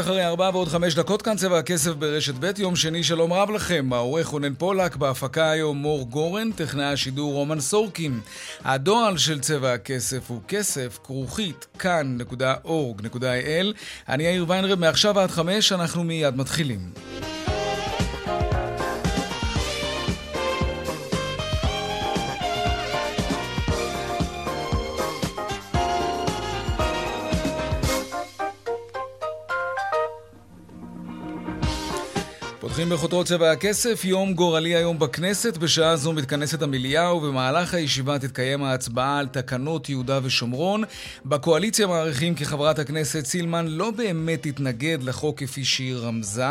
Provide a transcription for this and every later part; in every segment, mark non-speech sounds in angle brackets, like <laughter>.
אחרי ארבע ועוד חמש דקות כאן צבע הכסף ברשת ב', יום שני שלום רב לכם. העורך רונן פולק, בהפקה היום מור גורן, טכנאי השידור רומן סורקין. הדואל של צבע הכסף הוא כסף, כרוכית, כאן.org.il. אני יאיר ויינרב, מעכשיו עד חמש, אנחנו מיד מתחילים. פותחים בחותרות צבע הכסף, יום גורלי היום בכנסת. בשעה זו מתכנסת המליאה ובמהלך הישיבה תתקיים ההצבעה על תקנות יהודה ושומרון. בקואליציה מעריכים כי חברת הכנסת סילמן לא באמת תתנגד לחוק כפי שהיא רמזה.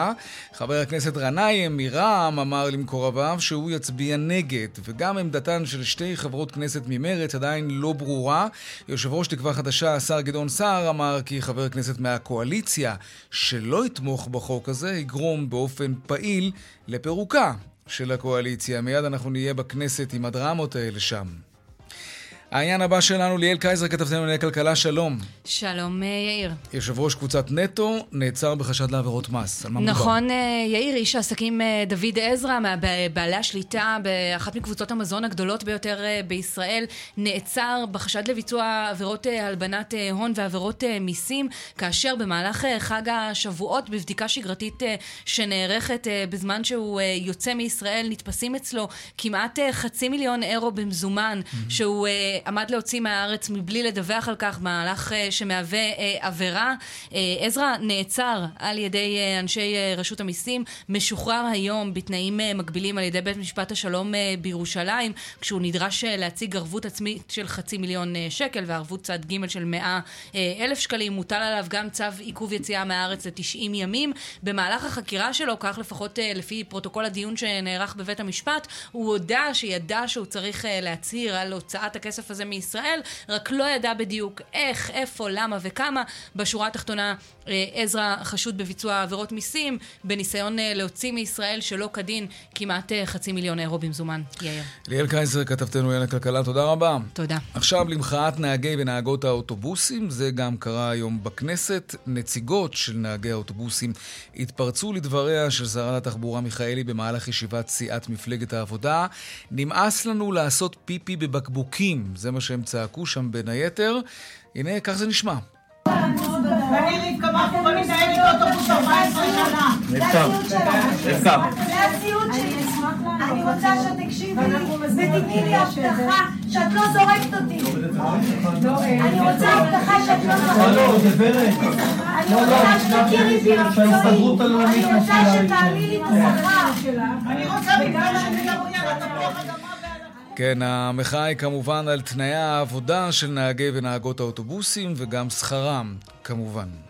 חבר הכנסת גנאים מרע"מ אמר למקורביו שהוא יצביע נגד, וגם עמדתן של שתי חברות כנסת ממרץ עדיין לא ברורה. יושב ראש תקווה חדשה, השר גדעון סער, אמר כי חבר כנסת מהקואליציה שלא יתמוך בחוק הזה יגרום באופן לפירוקה של הקואליציה. מיד אנחנו נהיה בכנסת עם הדרמות האלה שם. העניין הבא שלנו, ליאל קייזר, כתבתנו לענייני כלכלה, שלום. שלום, אה, יאיר. יושב ראש קבוצת נטו נעצר בחשד לעבירות מס. על מה מדובר? נכון, אה, יאיר, איש העסקים אה, דוד עזרא, בעלי השליטה באחת מקבוצות המזון הגדולות ביותר בישראל, נעצר בחשד לביצוע עבירות הלבנת הון ועבירות מיסים, כאשר במהלך חג השבועות, בבדיקה שגרתית שנערכת בזמן שהוא יוצא מישראל, נתפסים אצלו כמעט חצי מיליון אירו במזומן, mm-hmm. שהוא... עמד להוציא מהארץ מבלי לדווח על כך, מהלך אה, שמהווה אה, עבירה. אה, עזרא נעצר על ידי אנשי רשות המיסים, משוחרר היום בתנאים מקבילים על ידי בית משפט השלום בירושלים, כשהוא נדרש להציג ערבות עצמית של חצי מיליון שקל וערבות צד ג' של מאה אלף שקלים. מוטל עליו גם צו עיכוב יציאה מהארץ ל-90 ימים. במהלך החקירה שלו, כך לפחות לפי פרוטוקול הדיון שנערך בבית המשפט, הוא הודה שידע שהוא צריך להצהיר על הוצאת הכסף הזה מישראל, רק לא ידע בדיוק איך, איפה, למה וכמה. בשורה התחתונה, אה, עזרא חשוד בביצוע עבירות מיסים, בניסיון אה, להוציא מישראל שלא כדין כמעט אה, חצי מיליון אירו במזומן. יאיר. ליאל קייזר, כתבתנו לענייני כלכלה, תודה רבה. תודה. עכשיו למחאת נהגי ונהגות האוטובוסים, זה גם קרה היום בכנסת. נציגות של נהגי האוטובוסים התפרצו לדבריה של שרת התחבורה מיכאלי במהלך ישיבת סיעת מפלגת העבודה. נמאס לנו לעשות פיפי בבקבוקים, זה מה שהם צעקו שם בין היתר. הנה, כך זה נשמע. ואני רבקה בוא נתנהל איתו אוטובוס 14 שנה. רבקה, רבקה. זה הציוד שלי. אני רוצה שתקשיבי לי ותתני לי הבטחה שאת לא זורקת אותי. אני רוצה הבטחה שאת לא זורקת אותי. אני רוצה שתכירי בי מקצועית. אני רוצה שתעלי לי את השכר. אני רוצה בגלל שתדברי על התפוח אדמה. כן, המחאה היא כמובן על תנאי העבודה של נהגי ונהגות האוטובוסים וגם שכרם, כמובן.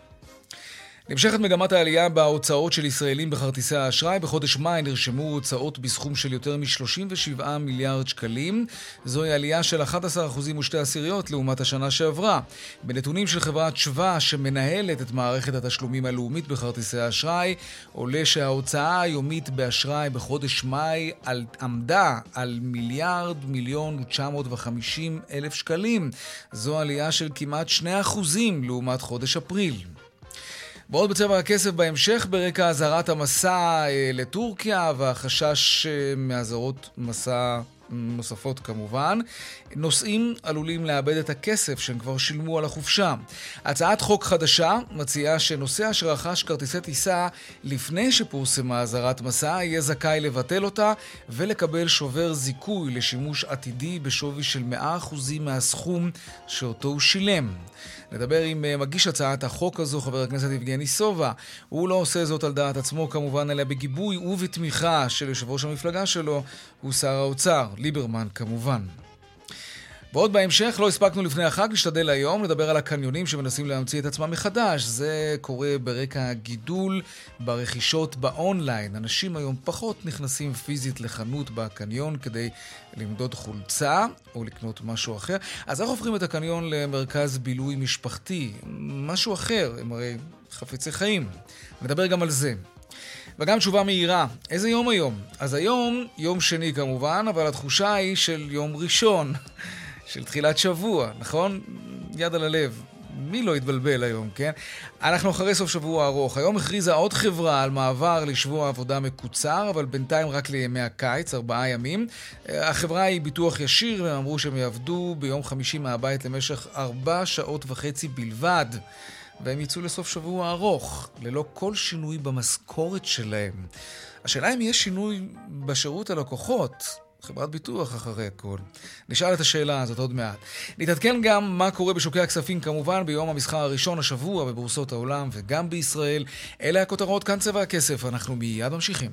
נמשכת מגמת העלייה בהוצאות של ישראלים בכרטיסי האשראי. בחודש מאי נרשמו הוצאות בסכום של יותר מ-37 מיליארד שקלים. זוהי עלייה של 11% ושתי עשיריות לעומת השנה שעברה. בנתונים של חברת שווה, שמנהלת את מערכת התשלומים הלאומית בכרטיסי האשראי, עולה שההוצאה היומית באשראי בחודש מאי על, עמדה על מיליארד מיליון ו-950 אלף שקלים. זו עלייה של כמעט 2% לעומת חודש אפריל. ועוד בצבע הכסף בהמשך, ברקע אזהרת המסע אה, לטורקיה והחשש אה, מאזהרות מסע נוספות כמובן, נוסעים עלולים לאבד את הכסף שהם כבר שילמו על החופשה. הצעת חוק חדשה מציעה שנוסע שרכש כרטיסי טיסה לפני שפורסמה אזהרת מסע יהיה זכאי לבטל אותה ולקבל שובר זיכוי לשימוש עתידי בשווי של 100% מהסכום שאותו הוא שילם. נדבר עם אה, מגיש הצעת החוק הזו, חבר הכנסת יבגני סובה. הוא לא עושה זאת על דעת עצמו כמובן, אלא בגיבוי ובתמיכה של יושב ראש המפלגה שלו, הוא שר האוצר, ליברמן כמובן. ועוד בהמשך, לא הספקנו לפני החג, נשתדל היום לדבר על הקניונים שמנסים להמציא את עצמם מחדש. זה קורה ברקע הגידול ברכישות באונליין. אנשים היום פחות נכנסים פיזית לחנות בקניון כדי למדוד חולצה או לקנות משהו אחר. אז איך הופכים את הקניון למרכז בילוי משפחתי? משהו אחר, הם הרי חפצי חיים. נדבר גם על זה. וגם תשובה מהירה, איזה יום היום? אז היום, יום שני כמובן, אבל התחושה היא של יום ראשון. <laughs> של תחילת שבוע, נכון? יד על הלב. מי לא התבלבל היום, כן? אנחנו אחרי סוף שבוע ארוך. היום הכריזה עוד חברה על מעבר לשבוע עבודה מקוצר, אבל בינתיים רק לימי הקיץ, ארבעה ימים. החברה היא ביטוח ישיר, והם אמרו שהם יעבדו ביום חמישי מהבית למשך ארבע שעות וחצי בלבד. והם יצאו לסוף שבוע ארוך, ללא כל שינוי במשכורת שלהם. השאלה אם יש שינוי בשירות הלקוחות. חברת ביטוח אחרי הכל. נשאל את השאלה הזאת עוד מעט. נתעדכן גם מה קורה בשוקי הכספים כמובן ביום המסחר הראשון השבוע בבורסות העולם וגם בישראל. אלה הכותרות, כאן צבע הכסף, אנחנו מיד ממשיכים.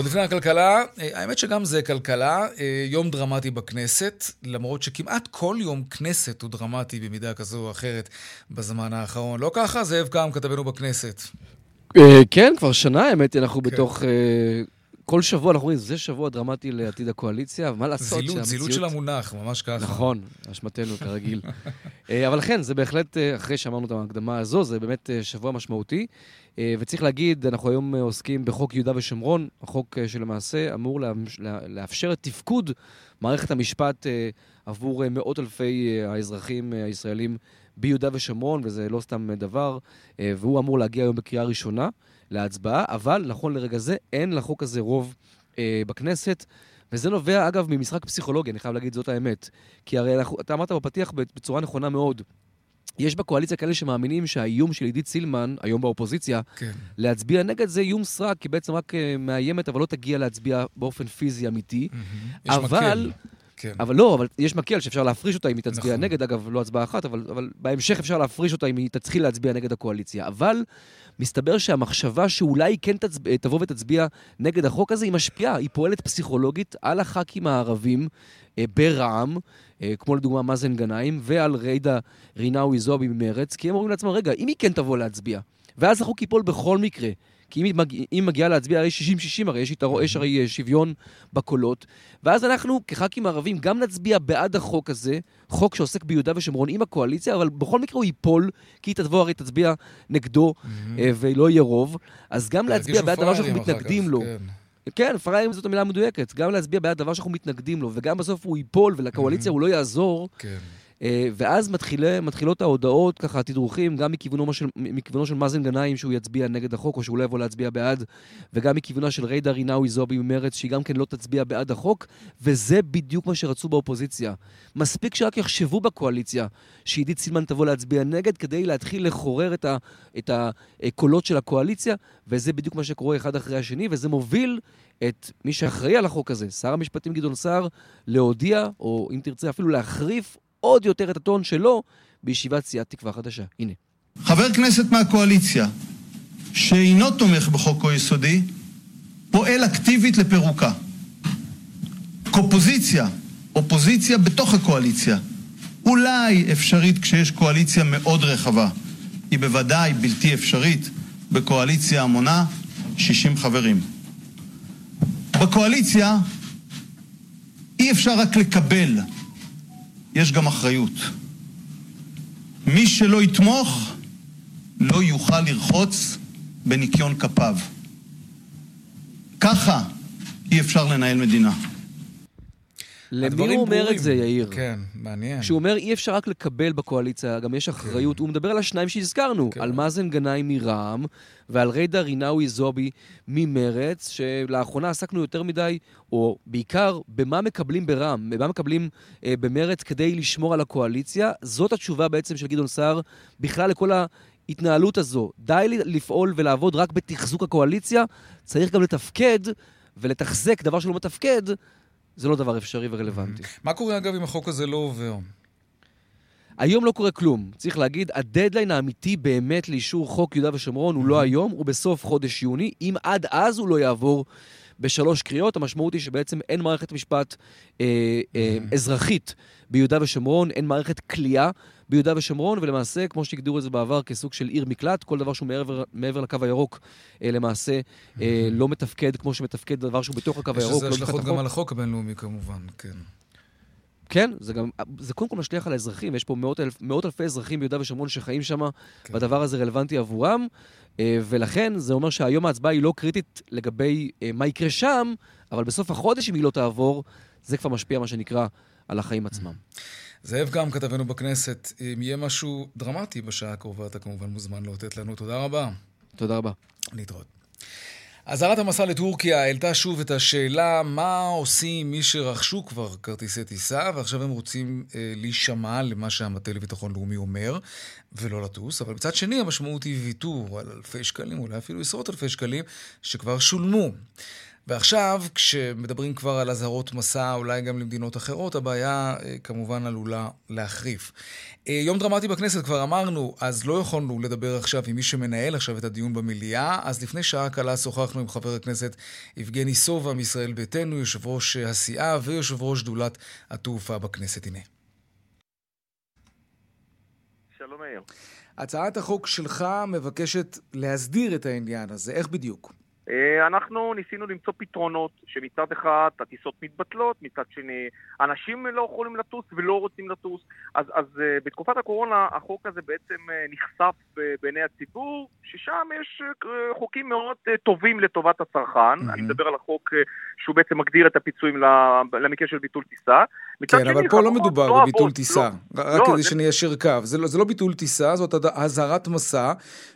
עוד לפני הכלכלה, אה, האמת שגם זה כלכלה, אה, יום דרמטי בכנסת, למרות שכמעט כל יום כנסת הוא דרמטי במידה כזו או אחרת בזמן האחרון. לא ככה? זאב קם, כתבנו בכנסת. אה, כן, כבר שנה, האמת, אנחנו כן. בתוך... כל שבוע אנחנו אומרים, זה שבוע דרמטי לעתיד הקואליציה, ומה לעשות זילות, שהמציאות... זילות של המונח, ממש ככה. נכון, אשמתנו כרגיל. <laughs> אבל כן, זה בהחלט, אחרי שאמרנו את ההקדמה הזו, זה באמת שבוע משמעותי. אה, וצריך להגיד, אנחנו היום אה, עוסקים בחוק יהודה ושומרון, החוק אה, שלמעשה אמור לאפשר את תפקוד מערכת המשפט עבור מאות אלפי האזרחים הישראלים ביהודה ושומרון, וזה לא סתם דבר, והוא אמור להגיע היום בקריאה ראשונה להצבעה, אבל נכון לרגע זה אין לחוק הזה רוב בכנסת. וזה נובע, אגב, ממשחק פסיכולוגי, אני חייב להגיד, זאת האמת. כי הרי אנחנו, אתה אמרת בפתיח בצורה נכונה מאוד, יש בקואליציה כאלה שמאמינים שהאיום של עידית סילמן, היום באופוזיציה, כן. להצביע נגד זה איום סרק, כי בעצם רק uh, מאיימת, אבל לא תגיע להצביע באופן פיזי אמיתי. Mm-hmm. אבל... כן. אבל לא, אבל יש מקל שאפשר להפריש אותה אם היא תצביע נכון. נגד, אגב, לא הצבעה אחת, אבל, אבל בהמשך אפשר להפריש אותה אם היא תתחיל להצביע נגד הקואליציה. אבל מסתבר שהמחשבה שאולי כן תצב... תבוא ותצביע נגד החוק הזה, היא משפיעה, היא פועלת פסיכולוגית על הח"כים הערבים אה, ברע"מ, אה, כמו לדוגמה מאזן גנאים, ועל ריידה רינאוי זועבי ממרץ, כי הם אומרים לעצמם, רגע, אם היא כן תבוא להצביע, ואז החוק ייפול בכל מקרה, כי אם היא, מג... אם מגיעה להצביע, הרי 60-60, הרי יש, יתר... יש הרי אה, שוויון בקולות, ואז אנחנו, כח"כים ערבים, גם נצביע בעד החוק הזה, חוק שעוסק ביהודה ושומרון עם הקואליציה, אבל בכל מקרה הוא ייפול, כי היא תבוא הרי תצביע נגדו, mm-hmm. ולא יהיה רוב, אז גם להצביע בעד דבר שאנחנו מתנגדים לו. כן. כן, פראיירים זאת המילה המדויקת. גם להצביע בעד דבר שאנחנו מתנגדים לו, וגם בסוף הוא ייפול ולקואליציה הוא לא יעזור. כן. אה, ואז מתחילה, מתחילות ההודעות, ככה, התדרוכים, גם מכיוונו של, מכיוונו של מאזן גנאים שהוא יצביע נגד החוק, או שהוא לא יבוא להצביע בעד, וגם מכיוונה של ריידה רינאוי זובי ממרץ, שהיא גם כן לא תצביע בעד החוק, וזה בדיוק מה שרצו באופוזיציה. מספיק שרק יחשבו בקואליציה שעידית סילמן תבוא להצביע נגד, כדי להתחיל לחורר את, ה, את הקולות של הקואליציה, וזה בדיוק מה שקורה אחד אחרי השני, וזה מוביל את מי שאחראי על החוק הזה, שר המשפטים גדעון סער, להודיע, או אם תרצה אפילו להחריף עוד יותר את הטון שלו בישיבת סיעת תקווה חדשה. הנה. חבר כנסת מהקואליציה שאינו תומך בחוק היסודי, פועל אקטיבית לפירוקה. קופוזיציה, אופוזיציה בתוך הקואליציה, אולי אפשרית כשיש קואליציה מאוד רחבה. היא בוודאי בלתי אפשרית בקואליציה המונה 60 חברים. בקואליציה אי אפשר רק לקבל יש גם אחריות. מי שלא יתמוך לא יוכל לרחוץ בניקיון כפיו. ככה אי אפשר לנהל מדינה. למי הוא אומר ברורים. את זה, יאיר? כן, מעניין. שהוא אומר, אי אפשר רק לקבל בקואליציה, גם יש אחריות. כן. הוא מדבר על השניים שהזכרנו, כן. על מאזן גנאים מרע"מ ועל ריידה רינאוי זובי ממרץ, שלאחרונה עסקנו יותר מדי, או בעיקר, במה מקבלים ברע"מ, במה מקבלים אה, במרץ כדי לשמור על הקואליציה. זאת התשובה בעצם של גדעון סער בכלל לכל ה... ההתנהלות הזו. די לפעול ולעבוד רק בתחזוק הקואליציה, צריך גם לתפקד ולתחזק דבר שלא מתפקד, זה לא דבר אפשרי ורלוונטי. מה קורה, אגב, אם החוק הזה לא עובר? היום לא קורה כלום. צריך להגיד, הדדליין האמיתי באמת לאישור חוק יהודה ושומרון הוא לא היום, הוא בסוף חודש יוני. אם עד אז הוא לא יעבור בשלוש קריאות, המשמעות היא שבעצם אין מערכת משפט אה, אה, אזרחית ביהודה ושומרון, אין מערכת כליאה ביהודה ושומרון, ולמעשה, כמו שהגדירו את זה בעבר, כסוג של עיר מקלט, כל דבר שהוא מעבר, מעבר לקו הירוק, אה, למעשה אה, לא מתפקד כמו שמתפקד דבר שהוא בתוך הקו יש הירוק. לזה לא השלכות גם. על החוק הבינלאומי כמובן, כן. כן, זה גם, זה קודם כל משליך על האזרחים, יש פה מאות, אלף, מאות אלפי אזרחים ביהודה ושומרון שחיים שם, כן. והדבר הזה רלוונטי עבורם, אה, ולכן זה אומר שהיום ההצבעה היא לא קריטית לגבי אה, מה יקרה שם, אבל בסוף החודש, אם היא לא תעבור, זה כבר משפיע, מה שנקרא, על החיים עצמם. זאב גם כתבנו בכנסת, אם יהיה משהו דרמטי בשעה הקרובה, אתה כמובן מוזמן לאותת לנו. תודה רבה. תודה רבה. להתראות. אזהרת המסע לטורקיה העלתה שוב את השאלה מה עושים מי שרכשו כבר כרטיסי טיסה ועכשיו הם רוצים אה, להישמע למה שהמטה לביטחון לאומי אומר ולא לטוס, אבל מצד שני המשמעות היא ויתור על אלפי שקלים, אולי אפילו עשרות אלפי שקלים, שכבר שולמו. ועכשיו, כשמדברים כבר על אזהרות מסע, אולי גם למדינות אחרות, הבעיה אה, כמובן עלולה להחריף. אה, יום דרמטי בכנסת, כבר אמרנו, אז לא יכולנו לדבר עכשיו עם מי שמנהל עכשיו את הדיון במליאה, אז לפני שעה קלה שוחחנו עם חבר הכנסת יבגני סובה מישראל ביתנו, יושב ראש אה, הסיעה ויושב ראש שדולת התעופה בכנסת. הנה. שלום מאיר. הצעת החוק שלך מבקשת להסדיר את העניין הזה, איך בדיוק? אה, אנחנו ניסינו למצוא פתרונות שמצד אחד הטיסות מתבטלות, מצד שני אנשים לא יכולים לטוס ולא רוצים לטוס. אז, אז אה, בתקופת הקורונה החוק הזה בעצם אה, נחשף בעיני הציבור, ששם יש חוקים מאוד טובים לטובת הצרכן. מהמם. אני מדבר על החוק שהוא בעצם מגדיר את הפיצויים למקרה של ביטול טיסה. כן, אבל פה לא מדובר אוהבות, בביטול לא- טיסה. רק לא, כדי זה- שניישר קו. זה לא- זה לא ביטול טיסה, זאת אזהרת מסע.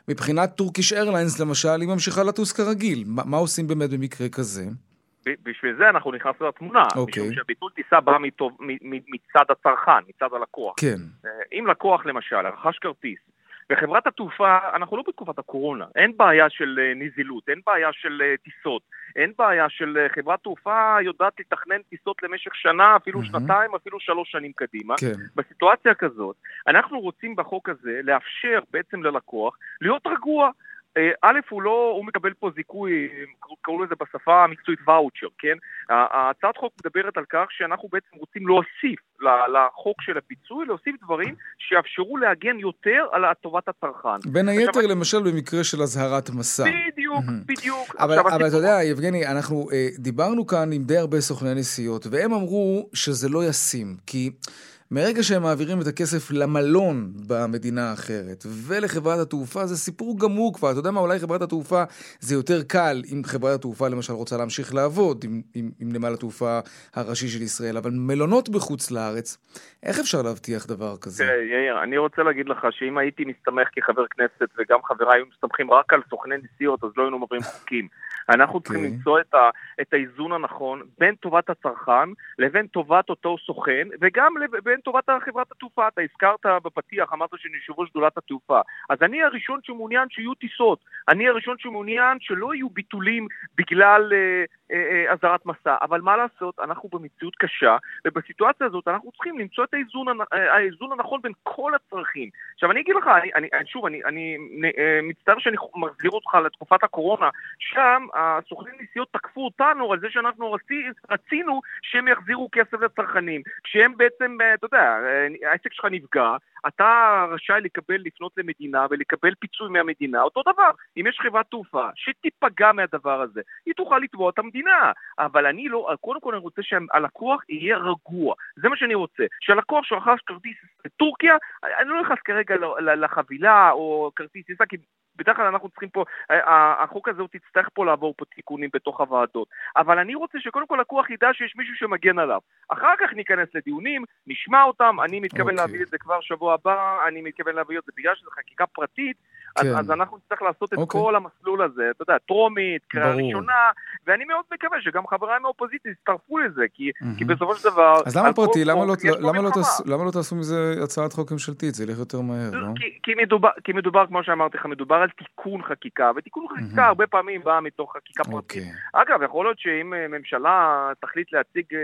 מבחינת טורקיש איירליינס, למשל, היא ממשיכה לטוס כרגיל. מה מה עושים באמת במקרה כזה? בשביל זה אנחנו נכנסנו לתמונה. אוקיי. משום שהביטול טיסה בא מטוב- מ- מ- מצד הצרכן, מצד הלקוח. כן. אה, אם לקוח למשל רכש כרטיס, וחברת התעופה, אנחנו לא בתקופת הקורונה, אין בעיה של אה, נזילות, אין בעיה של אה, טיסות, אין בעיה של אה, חברת תעופה יודעת לתכנן טיסות למשך שנה, אפילו מהמם. שנתיים, אפילו שלוש שנים קדימה. כן. בסיטואציה כזאת, אנחנו רוצים בחוק הזה לאפשר בעצם ללקוח להיות רגוע. אה, א', הוא לא, הוא מקבל פה זיכוי, קראו לזה בשפה המקצועית ואוצ'ר, כן? ה- ההצעת חוק מדברת על כך שאנחנו בעצם רוצים להוסיף לחוק של הפיצוי, להוסיף דברים שיאפשרו להגן יותר על טובת הצרכן. בין היתר, עכשיו, למשל, במקרה של אזהרת מסע. בדיוק. בדיוק. אבל, אתה יודע, יבגני, אנחנו אה, דיברנו כאן עם די הרבה סוכני נסיעות, והם אמרו שזה לא ישים, כי מרגע שהם מעבירים את הכסף למלון במדינה האחרת ולחברת התעופה, זה סיפור גמור כבר. אתה יודע מה, אולי חברת התעופה זה יותר קל אם חברת התעופה למשל רוצה להמשיך לעבוד עם, עם, עם נמל התעופה הראשי של ישראל, אבל מלונות בחוץ לארץ, איך אפשר להבטיח דבר כזה? תראה, יאיר, אני רוצה להגיד לך שאם הייתי מסתמך כחבר כנסת וגם חבריי היו מסתמכים רק על סוכני נסיעות, אז לא היינו מעבירים חוקים. אנחנו צריכים אוקיי. למצוא את, ה, את האיזון הנכון בין טובת הצרכן לבין טובת אותו סוכן, וגם בין טובת חברת התעופה. אתה הזכרת בפתיח, אמרת שאני יושב ראש שדולת התעופה. אז אני הראשון שמעוניין שיהיו טיסות. אני הראשון שמעוניין שלא יהיו ביטולים בגלל אה, אזהרת מסע. אבל מה לעשות, אנחנו במציאות קשה, ובסיטואציה הזאת אנחנו צריכים למצוא את האיזון, אה, האיזון הנכון בין כל הצרכים. עכשיו אני אגיד לך, אני, אני, שוב, אני, אני אה, מצטער שאני מחזיר אותך לתקופת הקורונה, שם הסוכני נסיעות תקפו אותנו על זה שאנחנו רצי, רצינו שהם יחזירו כסף לצרכנים. כשהם בעצם, אה, אתה יודע, אה, העסק שלך נפגע, אתה רשאי לקבל, לפנות למדינה ולקבל פיצוי מהמדינה. אותו דבר, אם יש חברת תעופה שתיפגע מהדבר הזה, היא תוכל לתבוע את המדינה. אבל אני לא, קודם כל אני רוצה שהלקוח יהיה רגוע. זה מה שאני רוצה. שהלקוח שרכש כרטיס לטורקיה, אני לא נכנס כרגע לחבילה או כרטיס טיסה, כי בדרך כלל אנחנו צריכים פה, ה- החוק הזה הוא תצטרך פה לעבור פה תיקונים בתוך הוועדות. אבל אני רוצה שקודם כל לקוח ידע שיש מישהו שמגן עליו. אחר כך ניכנס לדיונים, נשמע אותם, אני מתכוון אוקיי. להביא את זה כבר שבוע הבא, אני מתכוון להביא את זה בגלל שזו חקיקה פרטית, אז, כן. אז אנחנו נצטרך לעשות את אוקיי. כל המסלול הזה, אתה יודע, טרומית, קריאה. ראשונה, ואני מאוד מקווה שגם חבריי מהאופוזיציה יצטרפו לזה, כי, מהמם. כי בסופו של דבר... אז למה פרטי? למה לא, למה, לא מלחמה. תעשו, למה לא תעשו מזה הצעת חוק ממשלתית? זה ילך יותר מהר, לא? כי, כי, מדובר, כי מדובר, כמו שאמרתי לך, מדובר על תיקון חקיקה, ותיקון חקיקה מהמם. הרבה פעמים בא מתוך חקיקה פרטית. אוקיי. אגב, יכול להיות שאם אה, ממשלה תחליט להציג אה,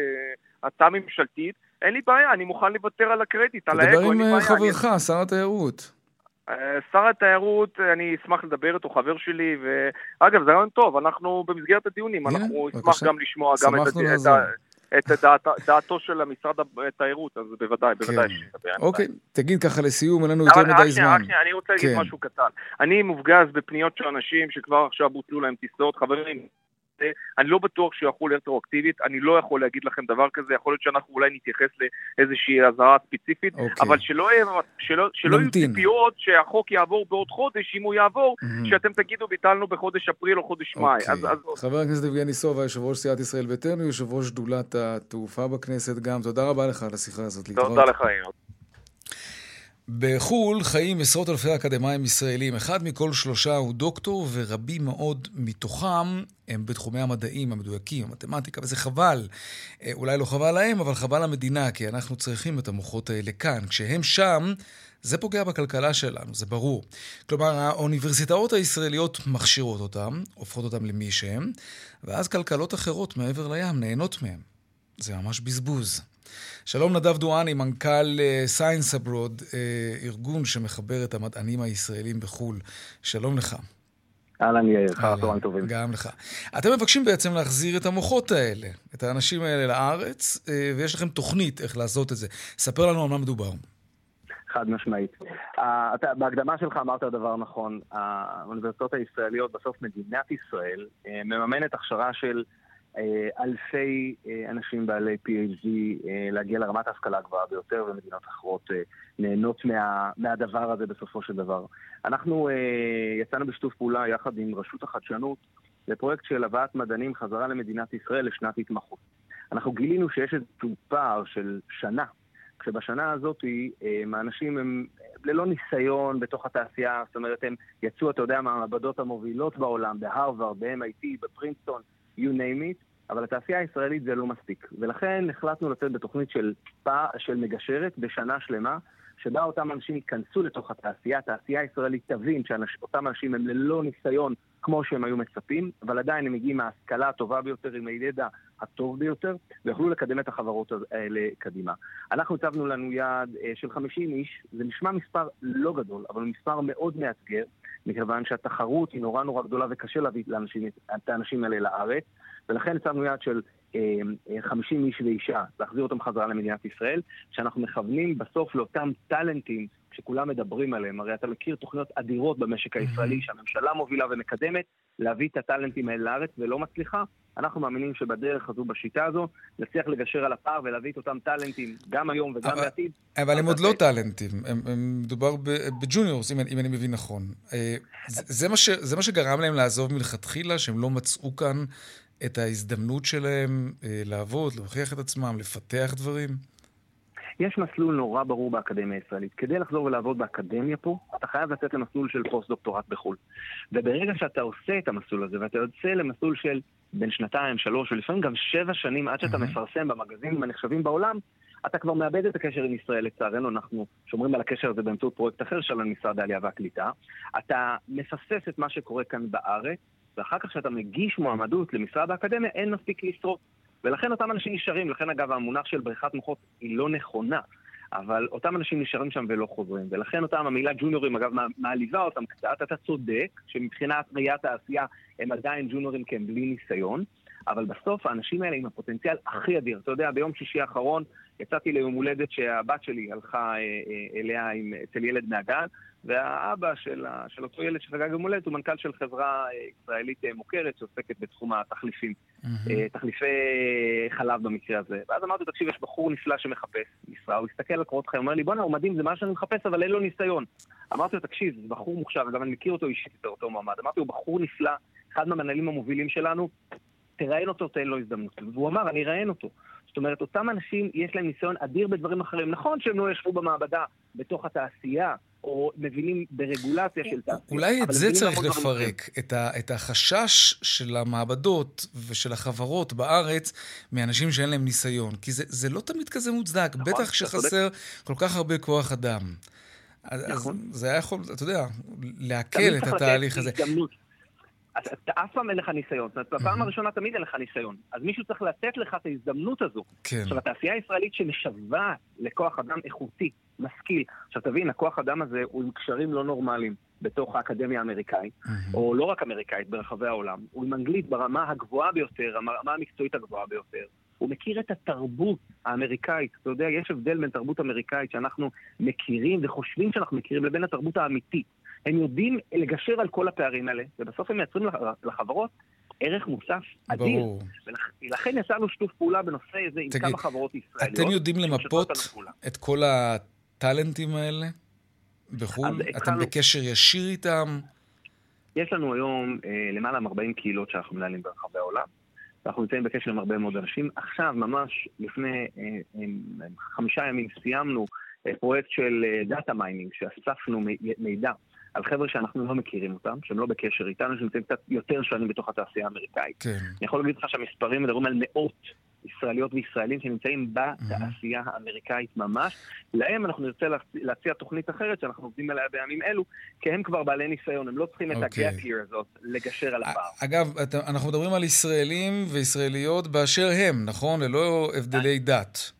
הצעה ממשלתית, אין לי בעיה, אני מוכן לוותר על הקרדיט, על האגו, תדבר אין לי עם בעיה. אה, חברך, שר התיירות. אה, שר התיירות, אני אשמח לדבר איתו, חבר שלי, ואגב, זה רעיון טוב, אנחנו במסגרת הדיונים, הנה, אנחנו נשמח. גם לשמוע גם את, את, דעת, דעתו של משרד התיירות, אז בוודאי, בוודאי כן. שנדבר. אוקיי, בעיה. תגיד ככה לסיום, אין לנו יותר רק מדי שנייה, זמן. רק שנייה, אני רוצה להגיד כן. משהו קטן. אני מופגז בפניות של אנשים שכבר עכשיו בוטלו להם טיסות. חברים, אני לא בטוח שהוא יחול רטרואקטיבית, אני לא יכול להגיד לכם דבר כזה, יכול להיות שאנחנו אולי נתייחס לאיזושהי אזהרה ספציפית, אוקיי. אבל שלא שלא- שלא יהיו. ציפיות שהחוק יעבור בעוד חודש, אם הוא יעבור, מהמם. שאתם תגידו ביטלנו בחודש אפריל או חודש מאי. אוקיי. אז- אז חבר הכנסת יבגני סובה, יושב ראש סיעת ישראל ביתנו, יושב ראש שדולת התעופה בכנסת גם. תודה רבה לך על השיחה הזאת. להתראות. תודה לך, יאיר. בחו"ל חיים עשרות אלפי אקדמאים ישראלים. אחד מכל שלושה הוא דוקטור, ורבים מאוד מתוכם הם בתחומי המדעים המדויקים, המתמטיקה, וזה חבל. אה, אולי לא חבל להם, אבל חבל למדינה, כי אנחנו צריכים את המוחות האלה כאן. כשהם שם, זה פוגע בכלכלה שלנו, זה ברור. כלומר, האוניברסיטאות הישראליות מכשירות אותם, הופכות אותם למי שהם, ואז כלכלות אחרות מעבר לים נהנות מהם. זה ממש בזבוז. שלום נדב דואני, מנכ"ל סיינס אברוד, ארגון שמחבר את המדענים הישראלים בחו"ל. שלום לך. אהלן יאיר, אחר טובים. גם לך. אתם מבקשים בעצם להחזיר את המוחות האלה, את האנשים האלה לארץ, אה, ויש לכם תוכנית איך לעשות את זה. ספר לנו על מה מדובר. חד משמעית. אה, אתה- בהקדמה שלך אמרת דבר נכון. האוניברסיטאות הישראליות, בסוף מדינת ישראל, אה, מממנת הכשרה של אה, אלפי אה, אנשים בעלי PhD אה, להגיע לרמת ההשכלה הגבוהה ביותר, ומדינות אחרות אה, נהנות מה, מהדבר הזה בסופו של דבר. אנחנו אה, יצאנו בשיתוף פעולה יחד עם רשות החדשנות לפרויקט של הבאת מדענים חזרה למדינת ישראל לשנת התמחות. אנחנו גילינו שיש איזשהו פער של שנה כשבשנה הזאת אה, האנשים הם ללא ניסיון בתוך התעשייה, זאת אומרת, הם יצאו, אתה יודע, מהמעבדות המובילות בעולם, בהרווארד, ב-MIT, בפרינסטון, you name it, אבל התעשייה הישראלית זה לא מספיק. ולכן החלטנו לצאת בתוכנית של, פע... של מגשרת בשנה שלמה, שבה אותם אנשים ייכנסו לתוך התעשייה, התעשייה הישראלית תבין שאותם אנשים הם ללא ניסיון כמו שהם היו מצפים, אבל עדיין הם מגיעים מההשכלה הטובה ביותר, עם הידע הטוב ביותר, ויוכלו לקדם את החברות האלה קדימה. אנחנו הצבנו לנו יעד אה, של 50 איש, זה נשמע מספר לא גדול, אבל מספר מאוד מאתגר, מכיוון שהתחרות היא נורא נורא גדולה וקשה להביא לאנשים, את האנשים האלה לארץ, ולכן הצבנו יעד של אה, אה, 50 איש ואישה, להחזיר אותם חזרה למדינת ישראל, שאנחנו מכוונים בסוף לאותם טאלנטים שכולם מדברים עליהם. הרי אתה מכיר תוכניות אדירות במשק הישראלי שהממשלה מובילה ומקדמת, להביא את הטאלנטים האלה לארץ ולא מצליחה. אנחנו מאמינים שבדרך הזו, בשיטה הזו, נצליח לגשר על הפער ולהביא את אותם טאלנטים גם היום וגם אבל- בעתיד. אבל הם עוד לא זה- טאלנטים, הם- הם- מדובר בג'וניורס, אם אם אני מבין נכון. אה, זה זה מה ש- זה מה שגרם להם לעזוב מלכתחילה, שהם לא מצאו כאן את ההזדמנות שלהם אה, לעבוד, להוכיח את עצמם, לפתח דברים? יש מסלול נורא ברור באקדמיה הישראלית. כדי לחזור ולעבוד באקדמיה פה, אתה חייב לצאת למסלול של פוסט-דוקטורט בחו"ל. וברגע שאתה עושה את המסלול הזה, ואתה יוצא למסלול של בין שנתיים, שלוש, ולפעמים גם שבע שנים עד שאתה מהמם. מפרסם במגזינים הנחשבים בעולם, אתה כבר מאבד את הקשר עם ישראל, לצערנו, אנחנו שומרים על הקשר הזה באמצעות פרויקט אחר שלנו, משרד העלייה והקליטה. אתה מפספס את מה שקורה כאן בארץ, ואחר כך כשאתה מגיש מועמדות למשרד האקדמיה, אין מספיק משרות. ולכן אותם אנשים נשארים, לכן אגב המונח של בריחת מוחות היא לא נכונה, אבל אותם אנשים נשארים שם ולא חוזרים, ולכן אותם המילה ג'וניורים אגב מע- מעליבה אותם קצת, אתה צודק שמבחינת ראיית העשייה הם עדיין ג'וניורים כי הם בלי ניסיון, אבל בסוף האנשים האלה עם הפוטנציאל הכי אדיר, אתה יודע, ביום שישי האחרון יצאתי ליום הולדת שהבת שלי הלכה אה, אה, אליה עם, אצל ילד מהגן, והאבא של, ה, של אותו ילד שחגג יום הולדת הוא מנכ"ל של חברה אה, ישראלית אה, מוכרת שעוסקת בתחום התחליפים. אה, תחליפי חלב במקרה הזה. ואז אמרתי, תקשיב, יש בחור נפלא שמחפש משרה, הוא הסתכל על קורות חיים, הוא אומר לי, בואנה, הוא מדהים, זה מה שאני מחפש, אבל אין לו ניסיון. אמרתי לו, תקשיב, זה בחור מוכשר, אגב, אני מכיר אותו אישית, את אותו מועמד. אמרתי לו, בחור נפלא, אחד מהמנהלים המובילים שלנו, תראיין אותו, תן לו הזדמנות. והוא אמר, אני אראיין אותו. זאת אומרת, אותם אנשים, יש להם ניסיון אדיר בדברים אחרים. נכון שהם לא ישבו במעבדה בתוך התעשייה, או מבינים ברגולציה של תעשייה. אולי את זה צריך. לפרק, את, ה, את החשש של המעבדות ושל החברות בארץ מאנשים שאין להם ניסיון. כי זה, זה לא תמיד כזה מוצדק, נכון, בטח אתה כשחסר כל כך הרבה כוח אדם. אז, נכון. אז זה היה יכול, אתה יודע, להקל את התהליך הזה. הזדמנות. אתה אף פעם אין לך ניסיון. זאת אומרת, בפעם הראשונה תמיד אין לך ניסיון. אז מישהו צריך לתת לך את ההזדמנות הזו. כן. עכשיו, התעשייה הישראלית שמשוועת לכוח אדם איכותי, משכיל. עכשיו, תבין, הכוח אדם הזה הוא עם קשרים לא נורמליים בתוך האקדמיה האמריקאית, או לא רק אמריקאית, ברחבי העולם. הוא עם אנגלית ברמה הגבוהה ביותר, הרמה המקצועית הגבוהה ביותר. הוא מכיר את התרבות האמריקאית. אתה יודע, יש הבדל בין תרבות אמריקאית שאנחנו מכירים וחושבים שאנחנו מכירים לבין התרבות האמיתית. הם יודעים לגשר על כל הפערים האלה, ובסוף הם מייצרים לח- לחברות ערך מוסף אדיר. ברור. ולכן יצרנו שיתוף פעולה בנושא הזה עם תגיד, כמה חברות ישראליות. אתם יודעים למפות. את כל הטאלנטים האלה בחו"ל? אתם התחלנו- בקשר ישיר איתם? יש לנו היום אה, למעלה מ-40 קהילות שאנחנו מנהלים ברחבי העולם. ואנחנו נמצאים בקשר עם הרבה מאוד אנשים. עכשיו, ממש לפני אה, אה, חמישה ימים סיימנו אה, פרויקט של data mining, שאספנו מי- מידע על חבר'ה שאנחנו לא מכירים אותם, שהם לא בקשר איתנו, שנמצאים קצת יותר שנים בתוך התעשייה האמריקאית. כן. אני יכול להגיד לך שהמספרים מדברים על מאות ישראליות וישראלים שנמצאים בתעשייה האמריקאית ממש. להם אנחנו נרצה להציע- תוכנית אחרת שאנחנו עובדים עליה בימים אלו, כי הם כבר בעלי ניסיון, הם לא צריכים את אוקיי. ה-gap year הזאת לגשר על הפער. אגב, אנחנו מדברים על ישראלים וישראליות באשר הם, נכון? ללא הבדלי דת.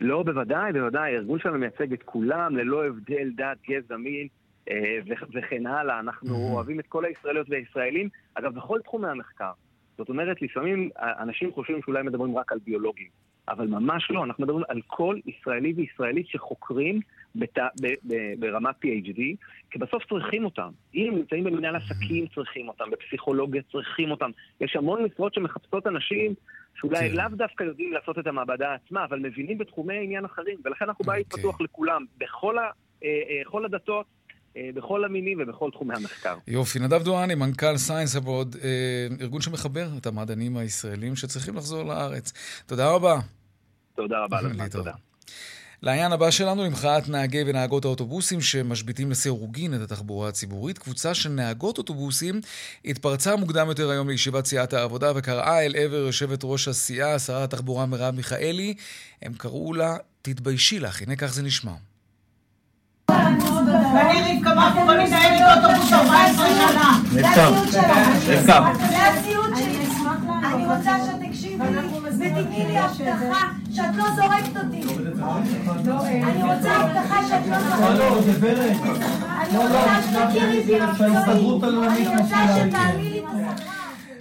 לא, בוודאי, בוודאי. הארגון שלנו מייצג את כולם, ללא הבדל דת, גזע, מין אה, וכן הלאה. אנחנו. אוהבים את כל הישראליות והישראלים, אגב, בכל תחומי המחקר. זאת אומרת, לפעמים אה, אנשים חושבים שאולי מדברים רק על ביולוגים, אבל ממש לא, אנחנו מדברים על כל ישראלי וישראלית שחוקרים בת... ב... ב... ברמת PhD, כי בסוף צריכים אותם. אם נמצאים במנהל עסקים, צריכים אותם, בפסיכולוגיה צריכים אותם. יש המון משרות שמחפשות אנשים שאולי כן. לאו דווקא יודעים לעשות את המעבדה עצמה, אבל מבינים בתחומי עניין אחרים, ולכן אנחנו בית אוקיי. פתוח לכולם, בכל, ה... אה, אה, הדתות, אה, בכל המינים ובכל תחומי המחקר. יופי. נדב דואני, מנכ"ל סיינס אבוד, ארגון שמחבר את המדענים הישראלים שצריכים לחזור לארץ. תודה רבה. תודה רבה <laughs> להתראות. תודה. לעניין הבא שלנו, למחאת נהגי ונהגות האוטובוסים שמשביתים לסירוגין את התחבורה הציבורית. קבוצה של נהגות אוטובוסים התפרצה מוקדם יותר היום לישיבת סיעת העבודה וקראה אל עבר יושבת ראש הסיעה, שרת התחבורה מרב מיכאלי. הם קראו לה, תתביישי לך. הנה כך זה נשמע. ואני רבקה מרקו מנהלת אוטובוס 14 שנה. הציוד שלך. זה הציוד שלי. אני רוצה שתקשיבי ותתני לי הבטחה שאת לא זורקת אותי. אני רוצה הבטחה שאת לא זורקת אותי. אני רוצה שתכירי בי מקצועית. אני רוצה שתעלי לי את השכר.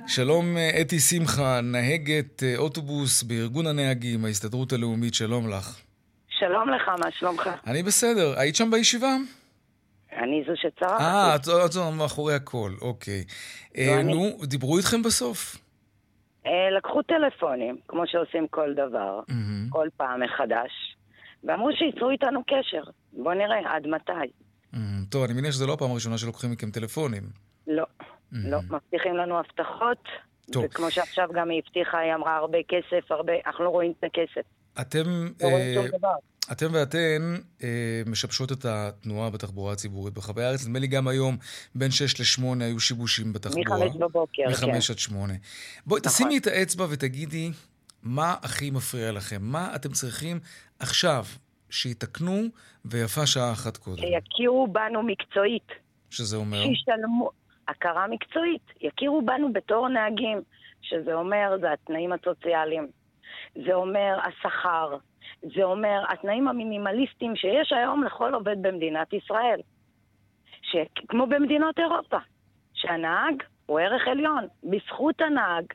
שלום אה, אתי שמחה, נהגת אה, אוטובוס בארגון הנהגים, ההסתדרות הלאומית, שלום לך. שלום לך, מה שלומך? אני בסדר. היית שם בישיבה? אני זו שצרחתי. אה, את זו מאחורי הכל, אוקיי. אה, אני. נו, דיברו איתכם בסוף? אה, לקחו טלפונים, כמו שעושים כל דבר. כל פעם מחדש, ואמרו שייצרו איתנו קשר. בוא נראה, עד מתי? טוב, אני מניח שזו לא הפעם הראשונה שלוקחים מכם טלפונים. לא. לא. מבטיחים לנו הבטחות, טוב. וכמו שעכשיו גם היא הבטיחה, היא אמרה הרבה כסף, הרבה... אנחנו לא רואים את הכסף. אתם, לא רואים אה, שום דבר. אתם ואתן אה, משבשות את התנועה בתחבורה הציבורית ברחבי הארץ. נדמה לי גם היום בין 6 ל-8 היו שיבושים בתחבורה. מחמש בבוקר, כן. מחמש עד שמונה. בואי, נכון. תשימי את האצבע ותגידי מה הכי מפריע לכם. מה אתם צריכים עכשיו שיתקנו, ויפה שעה אחת קודם. שיכירו בנו מקצועית. שזה אומר? שישלמו, הכרה מקצועית, יכירו בנו בתור נהגים, שזה אומר, זה התנאים הסוציאליים, זה אומר השכר, זה אומר התנאים המינימליסטיים שיש היום לכל עובד במדינת ישראל. שכמו במדינות אירופה, שהנהג הוא ערך עליון. בזכות הנהג,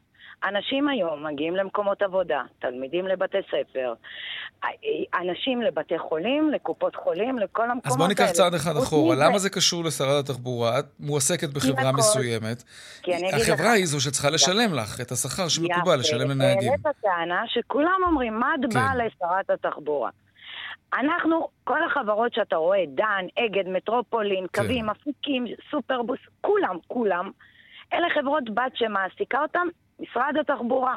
אנשים היום מגיעים למקומות עבודה, תלמידים לבתי ספר, אנשים לבתי חולים, לקופות חולים, לכל המקומות האלה. אז בואו ניקח צעד אחד אחורה. למה זה קשור לשרת התחבורה? את מועסקת בחברה הכל. מסוימת. אגיד לך... החברה היא זו שצריכה לשלם לך את השכר שמקובל יפה. לשלם לנהגים. העלית טענה שכולם אומרים, מה את באה כן. לשרת התחבורה? אנחנו, כל החברות שאתה רואה, דן, אגד, מטרופולין, כן. קווים, אפיקים, סופרבוס, כולם, כולם, אלה חברות בת שמעסיקה אותם משרד התחבורה.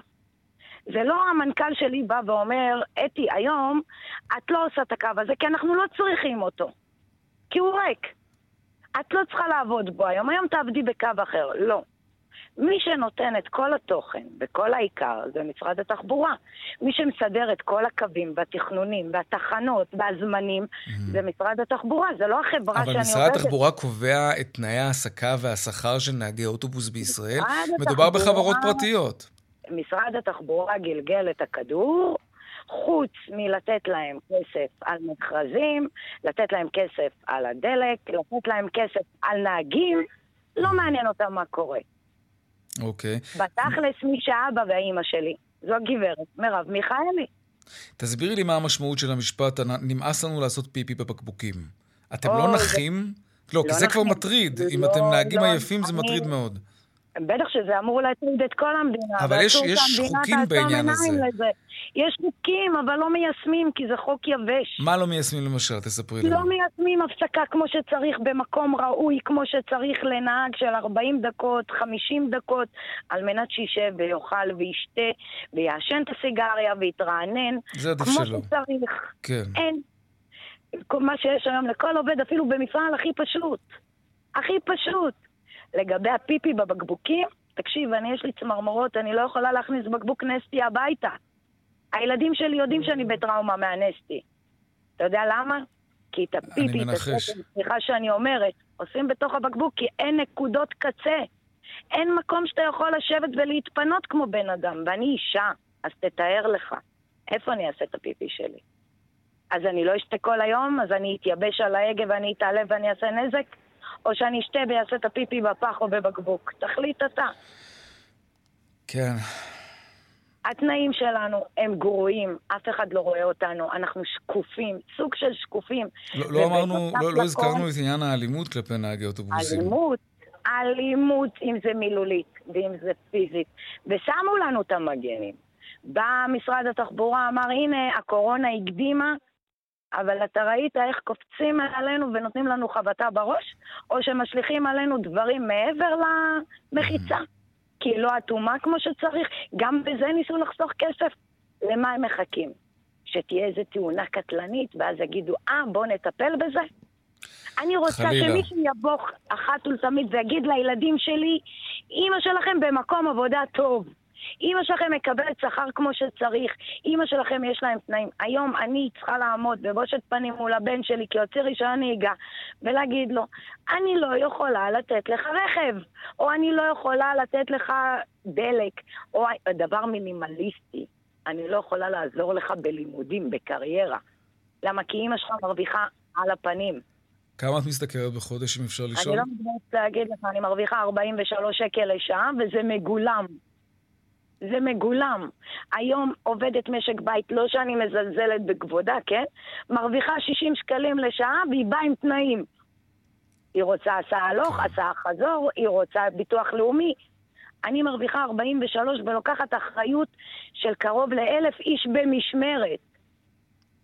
זה לא המנכ"ל שלי בא ואומר, אתי, היום את לא עושה את הקו הזה כי אנחנו לא צריכים אותו. כי הוא ריק. את לא צריכה לעבוד בו היום, היום תעבדי בקו אחר. לא. מי שנותן את כל התוכן וכל העיקר זה משרד התחבורה. מי שמסדר את כל הקווים והתכנונים והתחנות והזמנים Mm-hmm. זה משרד התחבורה, זה לא החברה שאני אבל עובדת. משרד התחבורה קובע את תנאי ההעסקה והשכר של נהגי אוטובוס בישראל. מדובר התחבורה- בחברות פרטיות. משרד התחבורה גלגל את הכדור, חוץ מלתת להם כסף על מכרזים, לתת להם כסף על הדלק, לתת להם כסף על נהגים, לא מעניין אותם מה קורה. אוקיי. בתכלס מי שהאבא והאימא שלי, זו הגברת מרב מיכאלי. תסבירי לי מה המשמעות של המשפט, נמאס לנו לעשות פיפי בבקבוקים. אתם או, לא זה- נחים? לא, כי לא זה כבר נחים. מטריד. אם לא, אתם נהגים לא, עייפים זה אני- מטריד מאוד. בטח שזה אמור להטריד את כל המדינה. אבל יש- יש חוקים בעניין הזה. לזה. יש חוקים, אבל לא מיישמים, כי זה חוק יבש. מה לא מיישמים למשל? תספרי לנו. לא מיישמים הפסקה כמו שצריך במקום ראוי, כמו שצריך לנהג של 40 דקות, 50 דקות, על מנת שישב ויאכל וישתה ויעשן את הסיגריה ויתרענן, זה עדיף כמו שלא. שצריך. כן. אין. מה שיש היום לכל עובד, אפילו במפעל הכי פשוט. הכי פשוט. לגבי הפיפי בבקבוקים, תקשיב, אני יש לי צמרמורות, אני לא יכולה להכניס בקבוק נסטי הביתה. הילדים שלי יודעים שאני בטראומה מהנסטי. אתה יודע למה? כי את הפיפי, את. הסטם, סליחה שאני אומרת, עושים בתוך הבקבוק כי אין נקודות קצה. אין מקום שאתה יכול לשבת ולהתפנות כמו בן אדם, ואני אישה, אז תתאר לך, איפה אני אעשה את הפיפי שלי? אז אני לא אשתה כל היום, אז אני אתייבש על ההגה ואני אתעלב ואני אעשה נזק? או שאני אשתה ואעשה את הפיפי בפח או בבקבוק? תחליט אתה. כן. התנאים שלנו הם גרועים, אף אחד לא רואה אותנו, אנחנו שקופים, סוג של שקופים. לא- לא אמרנו, לא- לא הזכרנו את עניין האלימות כלפי נהגי אוטובוסים. אלימות, אלימות, אם זה מילולית ואם זה פיזית. ושמו לנו את המגנים. בא משרד התחבורה, אמר, הנה, הקורונה הקדימה, אבל אתה ראית איך קופצים עלינו ונותנים לנו חבטה בראש, או שמשליכים עלינו דברים מעבר למחיצה, כי היא לא אטומה כמו שצריך. גם בזה ניסו לחסוך כסף. למה הם מחכים? שתהיה איזו תאונה קטלנית, ואז יגידו, אה, בואו נטפל בזה? אני רוצה חלילה. שמישהו יבוא אחת ולתמיד ויגיד לילדים שלי, אימא שלכם במקום עבודה טוב. אימא שלכם מקבלת שכר כמו שצריך, אימא שלכם יש להם תנאים. היום אני צריכה לעמוד בבושת פנים מול הבן שלי כי הוציא רישיון נהיגה ולהגיד לו, אני לא יכולה לתת לך רכב, או אני לא יכולה לתת לך דלק, או דבר מינימליסטי, אני לא יכולה לעזור לך בלימודים, בקריירה. למה? כי אימא שלך מרוויחה על הפנים. כמה את משתכרת בחודש, אם אפשר לשאול? אני לא מתביישת להגיד לך, אני מרוויחה 43 שקל לשעה, וזה מגולם. זה מגולם. היום עובדת משק בית, לא שאני מזלזלת בכבודה, כן? מרוויחה 60 שקלים לשעה והיא באה עם תנאים. היא רוצה הסעה הלוך, הסעה חזור, היא רוצה ביטוח לאומי. אני מרוויחה 43 ולוקחת אחריות של קרוב לאלף איש במשמרת.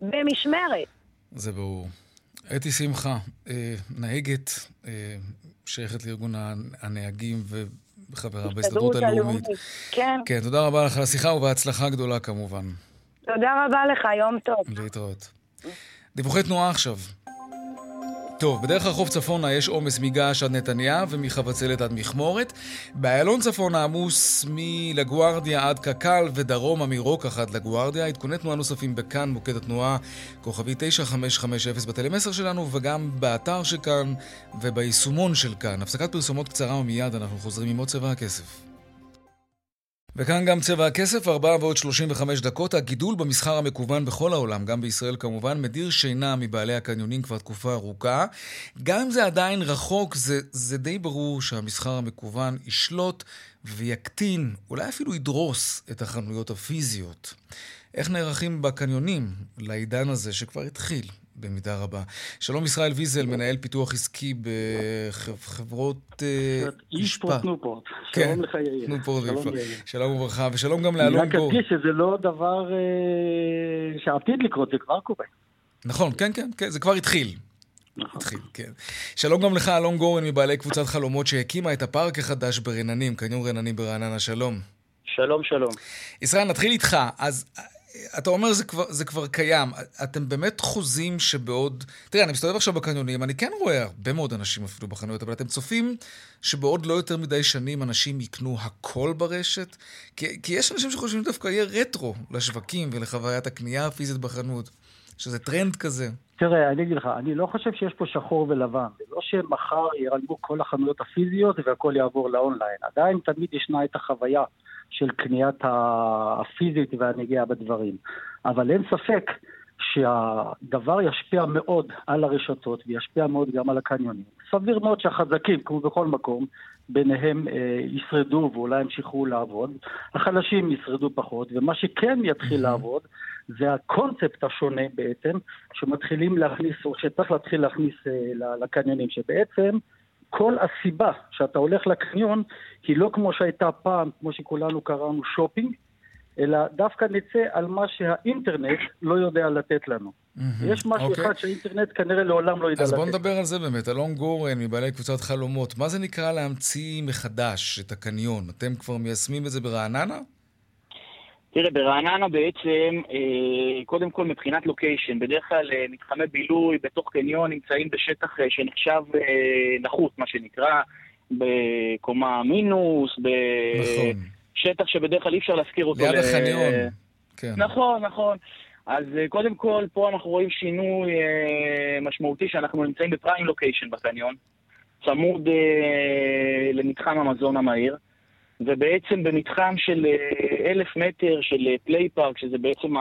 במשמרת. זה ברור. אתי שמחה, אה, נהגת, אה, שייכת לארגון הנהגים וחברה בהסתדרות הלאומית. כן. כן, תודה רבה לך על השיחה ובהצלחה גדולה כמובן. תודה רבה לך, יום טוב. להתראות. דיווחי תנועה עכשיו. טוב, בדרך הרחוב צפונה יש עומס מגעש עד נתניה ומחבצלת עד מכמורת. באיילון צפונה עמוס מלגוארדיה עד קק"ל ודרומה מרוקח עד לגוארדיה. עדכוני תנועה נוספים בכאן, מוקד התנועה כוכבי 9550 בטלמסר שלנו וגם באתר של כאן וביישומון של כאן. הפסקת פרסומות קצרה ומיד אנחנו חוזרים עם עוד צבע הכסף. וכאן גם צבע הכסף, 4 ועוד 35 דקות. הגידול במסחר המקוון בכל העולם, גם בישראל כמובן, מדיר שינה מבעלי הקניונים כבר תקופה ארוכה. גם אם זה עדיין רחוק, זה, זה די ברור שהמסחר המקוון ישלוט ויקטין, אולי אפילו ידרוס את החנויות הפיזיות. איך נערכים בקניונים לעידן הזה שכבר התחיל? במידה רבה. שלום ישראל ויזל, מנהל פיתוח עסקי בחברות משפט. איש תנופורט. כן, שלום לך יאיר. ויפו. יאיר. שלום וברכה, ושלום גם לאלון גור. אני רק אדגיש שזה לא דבר אה, שעתיד לקרות, זה כבר קורה. נכון, כן, כן, כן, זה כבר התחיל. נכון. התחיל, כן. שלום גם לך, אלון גורן, מבעלי קבוצת חלומות שהקימה את הפארק החדש ברננים, קניון רננים ברעננה, שלום. שלום, שלום. ישראל, נתחיל איתך. אז אתה אומר זה כבר, זה כבר קיים. אתם באמת חוזים שבעוד... תראה, אני מסתובב עכשיו בקניונים, אני כן רואה הרבה מאוד אנשים אפילו בחנויות, אבל אתם צופים שבעוד לא יותר מדי שנים אנשים יקנו הכל ברשת? כי, כי יש אנשים שחושבים דווקא יהיה רטרו לשווקים ולחוויית הקנייה הפיזית בחנות, שזה טרנד כזה. תראה, אני אגיד לך, אני לא חושב שיש פה שחור ולבן. זה לא שמחר ייעלמו כל החנויות הפיזיות והכל יעבור לאונליין. עדיין תמיד ישנה את החוויה של קניית הפיזית והנגיעה בדברים. אבל אין ספק שהדבר ישפיע מאוד על הרשתות וישפיע מאוד גם על הקניונים. סביר מאוד שהחזקים, כמו בכל מקום, ביניהם אה, ישרדו ואולי ימשיכו לעבוד. החלשים ישרדו פחות, ומה שכן יתחיל mm-hmm. לעבוד זה הקונספט השונה בעצם, שמתחילים להכניס, או שצריך להתחיל להכניס אה, לקניונים, שבעצם כל הסיבה שאתה הולך לקניון היא לא כמו שהייתה פעם, כמו שכולנו קראנו שופינג, אלא דווקא נצא על מה שהאינטרנט לא יודע לתת לנו. Mm-hmm. יש משהו okay. אוקיי. אחד שהאינטרנט כנראה לעולם לא ידע אז לתת. אז בוא נדבר על זה באמת. אלון גורן, מבעלי קבוצת חלומות, מה זה נקרא להמציא מחדש את הקניון? אתם כבר מיישמים את זה ברעננה? תראה, ברעננה בעצם, אה, קודם כל מבחינת לוקיישן, בדרך כלל אה, מתחמי בילוי בתוך קניון נמצאים בשטח אה, שנחשב נחות, מה שנקרא, בקומה מינוס, בשטח נכון. שבדרך כלל אי אפשר להזכיר אותו. ליד החניון, כן. נכון, נכון. אז קודם כל, פה אנחנו רואים שינוי משמעותי שאנחנו נמצאים בפריים לוקיישן בחניון, צמוד למתחם המזון המהיר. ובעצם במתחם של אה, אלף מטר של פליי אה, פארק, שזה בעצם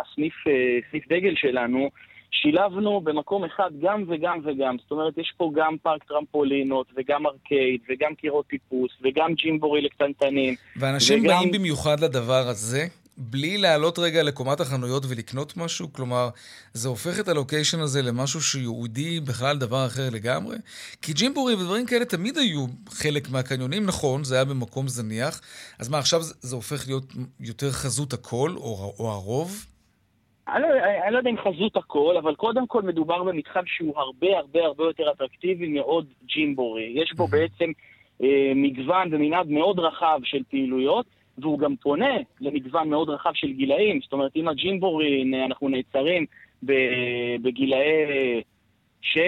הסניף אה, סניף דגל שלנו, שילבנו במקום אחד גם וגם וגם. זאת אומרת, יש פה גם פארק טרמפולינות, וגם ארקייד, וגם קירות טיפוס, וגם ג'ימבורי לקטנטנים. ואנשים וגם... באים במיוחד לדבר הזה? בלי לעלות רגע לקומת החנויות ולקנות משהו? כלומר, זה הופך את הלוקיישן הזה למשהו שיהודי בכלל דבר אחר לגמרי? כי ג'ימבורי ודברים כאלה תמיד היו חלק מהקניונים, נכון, זה היה במקום זניח. אז מה, עכשיו זה, זה הופך להיות יותר חזות הכל, או, או הרוב? אני לא, אני לא יודע אם חזות הכל, אבל קודם כל מדובר במתחם שהוא הרבה הרבה הרבה יותר אטרקטיבי מאוד ג'ימבורי. יש בו בעצם אה, מגוון ומנעד מאוד רחב של פעילויות. והוא גם פונה למגוון מאוד רחב של גילאים. זאת אומרת, אם הג'ימבורי, אנחנו נעצרים בגילאי 6,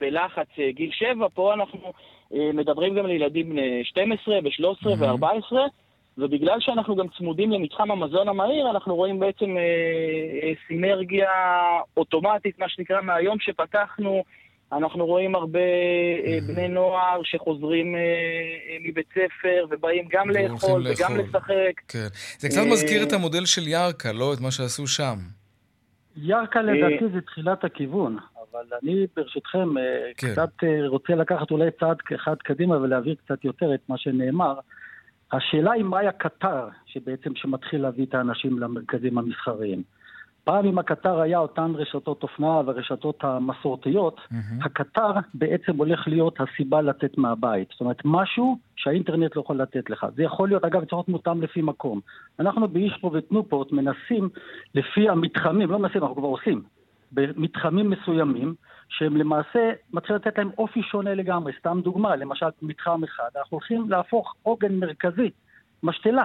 בלחץ אה, גיל 7, פה אנחנו אה, מדברים גם לילדים בני 12 ו-13 ו-14, ובגלל שאנחנו גם צמודים למתחם המזון המהיר, אנחנו רואים בעצם אה, אה, סינרגיה אוטומטית, מה שנקרא, מהיום שפתחנו אנחנו רואים הרבה אה, בני נוער שחוזרים אה, אה, מבית ספר ובאים גם לאכול וגם לשחק. כן. זה קצת מזכיר את המודל של ירקה, לא? את מה שעשו שם. ירקה לדעתי זה תחילת הכיוון, אבל אני ברשותכם כן. קצת רוצה לקחת אולי צעד אחד קדימה ולהעביר קצת יותר את מה שנאמר. השאלה היא מהי הקטר שבעצם שמתחיל להביא את האנשים למרכזים המסחריים. פעם אם הקטר היה אותן רשתות אופנה והרשתות המסורתיות, mm-hmm. הקטר בעצם הולך להיות הסיבה לצאת מהבית. זאת אומרת, משהו שהאינטרנט לא יכול לתת לך. זה יכול להיות, אגב, צריך להיות מותאם לפי מקום. אנחנו באישפו ותנופורט מנסים לפי המתחמים, לא מנסים, אנחנו כבר עושים, במתחמים מסוימים, שהם למעשה מתחילים לתת להם אופי שונה לגמרי. סתם דוגמה, למשל מתחם אחד, אנחנו הולכים להפוך עוגן מרכזי, משתלה,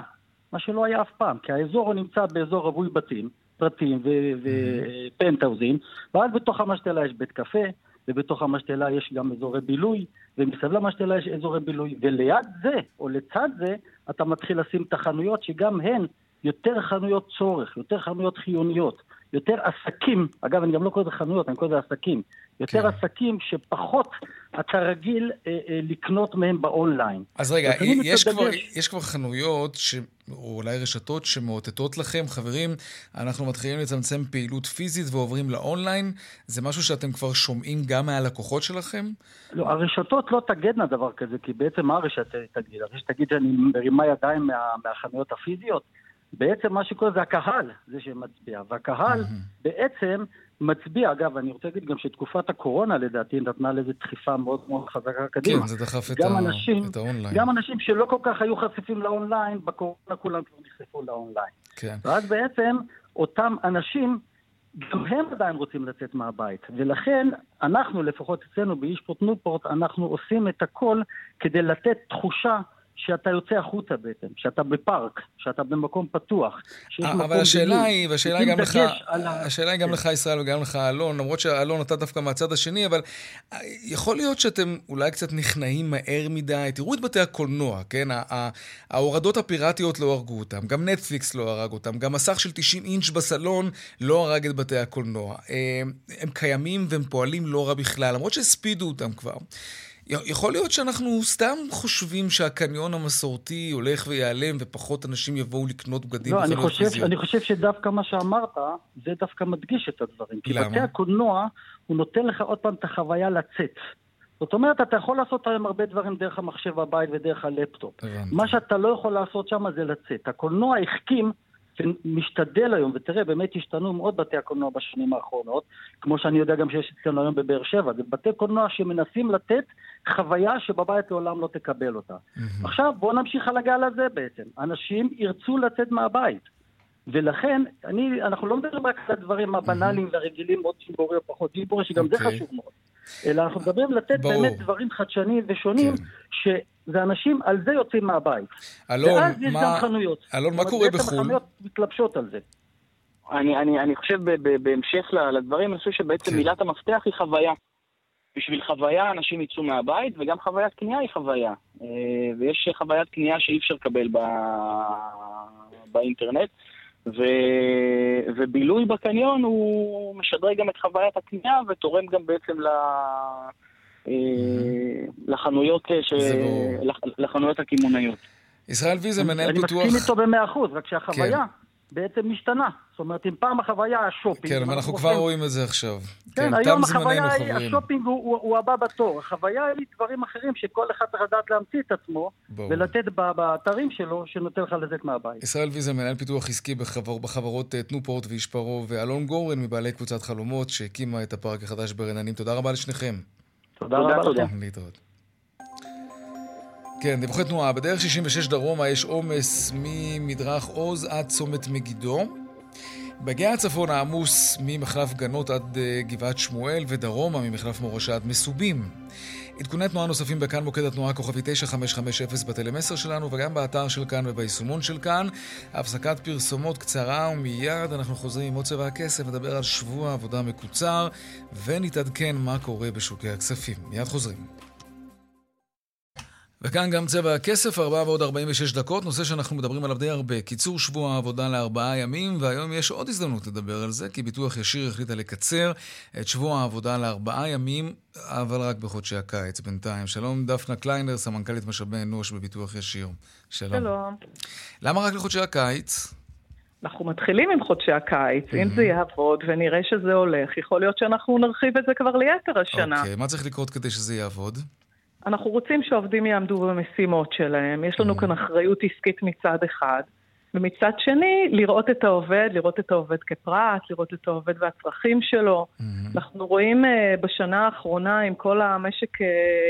מה שלא היה אף פעם, כי האזור נמצא באזור רווי בתים. פרטים ופנטאוזים, ואז בתוך המשתלה יש בית קפה, ובתוך המשתלה יש גם אזורי בילוי, ומסביב למשתלה יש אזורי בילוי, וליד זה, או לצד זה, אתה מתחיל לשים את החנויות שגם הן יותר חנויות צורך, יותר חנויות חיוניות, יותר עסקים, אגב, אני גם לא קורא לזה חנויות, אני קורא לזה עסקים, יותר כן. עסקים שפחות אתה רגיל אה, אה, לקנות מהם באונליין. אז רגע, יש כבר, יש כבר חנויות, ש... או אולי רשתות שמאותתות לכם, חברים, אנחנו מתחילים לצמצם פעילות פיזית ועוברים לאונליין, זה משהו שאתם כבר שומעים גם מהלקוחות שלכם? לא, הרשתות לא תגדנה דבר כזה, כי בעצם מה הרשת תגיד? הרשת תגיד שאני מרימה ידיים מה, מהחנויות הפיזיות? בעצם מה שקורה זה הקהל, זה שמצביע. והקהל mm-hmm. בעצם מצביע, אגב, אני רוצה להגיד גם שתקופת הקורונה לדעתי נתנה לזה דחיפה מאוד מאוד חזקה קדימה. כן, זה דחף את, ה... אנשים, את האונליין. גם אנשים שלא כל כך היו חשופים לאונליין, בקורונה כולם כבר נחשפו לאונליין. כן. ואז בעצם אותם אנשים, גם הם עדיין רוצים לצאת מהבית. ולכן אנחנו, לפחות אצלנו באישפורט נופורט, אנחנו עושים את הכל כדי לתת תחושה שאתה יוצא החוצה בעצם, שאתה בפארק, שאתה במקום פתוח, מקום אבל השאלה היא, והשאלה היא גם לך, השאלה היא גם כן. לך ישראל וגם לך אלון, למרות שאלון אתה דווקא מהצד השני, אבל אה, יכול להיות שאתם אולי קצת נכנעים מהר מדי, תראו את בתי הקולנוע, כן? ההורדות הפיראטיות לא הרגו אותם, גם נטפליקס לא הרג אותם, גם מסך של 90 אינץ' בסלון לא הרג את בתי הקולנוע. אה, הם קיימים והם פועלים לא רע בכלל, למרות שהספידו אותם כבר. יכול להיות שאנחנו סתם חושבים שהקניון המסורתי הולך וייעלם ופחות אנשים יבואו לקנות בגדים לא, אני חושב, אני חושב שדווקא מה שאמרת, זה דווקא מדגיש את הדברים. כי למה? בתי הקולנוע, הוא נותן לך עוד פעם את החוויה לצאת. זאת אומרת, אתה יכול לעשות היום הרבה דברים דרך המחשב בבית ודרך הלפטופ. הבנתי. מה שאתה לא יכול לעשות שם זה לצאת. הקולנוע החכים ומשתדל היום, ותראה, באמת השתנו מאוד בתי הקולנוע בשנים האחרונות, כמו שאני יודע גם שיש אצלנו היום בבאר שבע, זה בתי קולנוע שמנסים לתת חוויה שבבית לעולם לא תקבל אותה. Mm-hmm. עכשיו, בואו נמשיך על הגל הזה בעצם. אנשים ירצו לצאת מהבית. ולכן, אני, אנחנו לא מדברים רק על הדברים הבנאליים והרגילים, עוד גיבורי או פחות גיבורי, שגם okay. זה אוקיי. חשוב מאוד. אלא אנחנו מדברים לתת ברור. באמת דברים חדשניים ושונים, כן. ואנשים על זה יוצאים מהבית. אלון, ואז יש מה... גם חנויות. אלון, מה קורה בחו"ל? החנויות מתלבשות על זה. אני, אני, אני חושב בהמשך לדברים, אני חושב שבעצם כן. מילת המפתח היא חוויה. בשביל חוויה אנשים יצאו מהבית, וגם חוויית קנייה היא חוויה. אה, ויש חוויית קנייה שאי אפשר לקבל ב... באינטרנט. ו... ובילוי בקניון הוא משדרג גם את חוויית הקנייה ותורם גם בעצם ל... אה, לחנויות, אה, ש... לחנויות הקמעונאיות. ישראל ויזה, מנהל פיתוח... אני מסכים איתו במאה אחוז, רק שהחוויה... כן. בעצם משתנה. זאת אומרת, אם פעם החוויה השופינג... כן, אבל אנחנו כבר רואים את זה עכשיו. כן, כן היום החוויה היא, השופינג הוא, הוא, הוא הבא בתור. החוויה היא דברים אחרים שכל אחד צריך לדעת להמציא את עצמו, בוא. ולתת באתרים שלו, שנותן לך לצאת מהבית. ישראל ויזה, מנהל פיתוח עסקי בחבר, בחברות אה, תנופורט וישפרו, ואלון גורן מבעלי קבוצת חלומות, שהקימה את הפארק החדש ברננים. תודה רבה לשניכם. תודה רבה לכם. להתראות. כן, דיווחי תנועה. בדרך 66 דרומה יש עומס ממדרך עוז עד צומת מגידו. בגאה הצפון העמוס ממחלף גנות עד אה, גבעת שמואל ודרומה ממחלף מורשה עד מסובים. עדכוני תנועה נוספים בכאן מוקד התנועה כוכבי 9550 בטלמסר שלנו וגם באתר של כאן וביישומון של כאן. הפסקת פרסומות קצרה ומיד אנחנו חוזרים עם עוד צבע הכסף, נדבר על שבוע עבודה מקוצר ונתעדכן מה קורה בשוקי הכספים. מיד חוזרים. וכאן גם צבע הכסף, 4 ועוד 46 דקות, נושא שאנחנו מדברים עליו די הרבה. קיצור שבוע העבודה לארבעה ימים, והיום יש עוד הזדמנות לדבר על זה, כי ביטוח ישיר החליטה לקצר את שבוע העבודה לארבעה ימים, אבל רק בחודשי הקיץ בינתיים. שלום דפנה קליינר, סמנכ"לית משאבי אנוש בביטוח ישיר. שלום. שלום. למה רק לחודשי הקיץ? אנחנו מתחילים עם חודשי הקיץ, mm-hmm. אם זה יעבוד ונראה שזה הולך, יכול להיות שאנחנו נרחיב את זה כבר ליתר השנה. אוקיי, okay, מה צריך לקרות כדי שזה יעבוד? אנחנו רוצים שהעובדים יעמדו במשימות שלהם. יש לנו כאן אחריות עסקית מצד אחד, ומצד שני, לראות את העובד, לראות את העובד כפרט, לראות את העובד והצרכים שלו. Mm-hmm. אנחנו רואים uh, בשנה האחרונה, עם כל המשק, uh,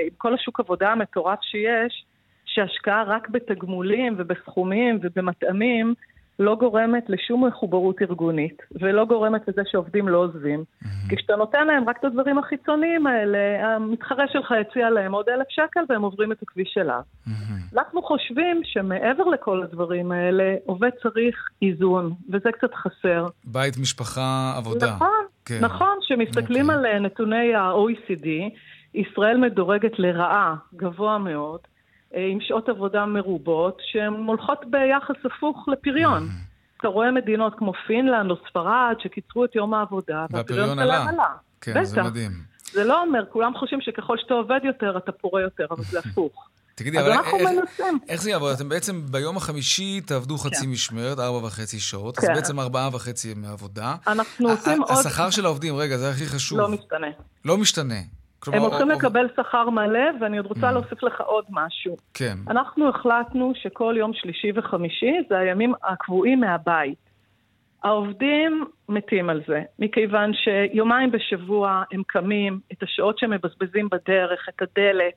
עם כל השוק עבודה המטורף שיש, שהשקעה רק בתגמולים ובסכומים ובמטעמים לא גורמת לשום מחוברות ארגונית, ולא גורמת לזה שעובדים לא עוזבים. Mm-hmm. כי כשאתה נותן להם רק את הדברים החיצוניים האלה, המתחרה שלך הציע להם עוד אלף שקל והם עוברים את הכביש שלה. Mm-hmm. אנחנו חושבים שמעבר לכל הדברים האלה, עובד צריך איזון, וזה קצת חסר. בית, משפחה, עבודה. נכון, כן. נכון, כשמסתכלים okay. אוקיי. על נתוני ה-OECD, ישראל מדורגת לרעה, גבוה מאוד. אה, עם שעות עבודה מרובות, שהן הולכות ביחס הפוך לפריון. Mm-hmm. אתה רואה מדינות כמו פינלנד או ספרד שקיצרו את יום העבודה, והפריון עלה. כן, בטח. זה מדהים. זה לא אומר, כולם חושבים שככל שאתה עובד יותר, אתה פורה יותר, אבל זה הפוך. תגידי, אבל איך, איך זה יעבוד? אתם בעצם ביום החמישי תעבדו חצי כן. משמרת, ארבע וחצי שעות, כן. אז בעצם ארבעה וחצי ימי עבודה. אנחנו עושים עוד... השכר של העובדים, רגע, זה הכי חשוב. לא משתנה. לא משתנה. כלומר, הם הולכים או... לקבל שכר מלא, ואני עוד רוצה mm. להוסיף לך עוד משהו. כן. אנחנו החלטנו שכל יום שלישי וחמישי זה הימים הקבועים מהבית. העובדים מתים על זה, מכיוון שיומיים בשבוע הם קמים, את השעות שהם מבזבזים בדרך, את הדלק,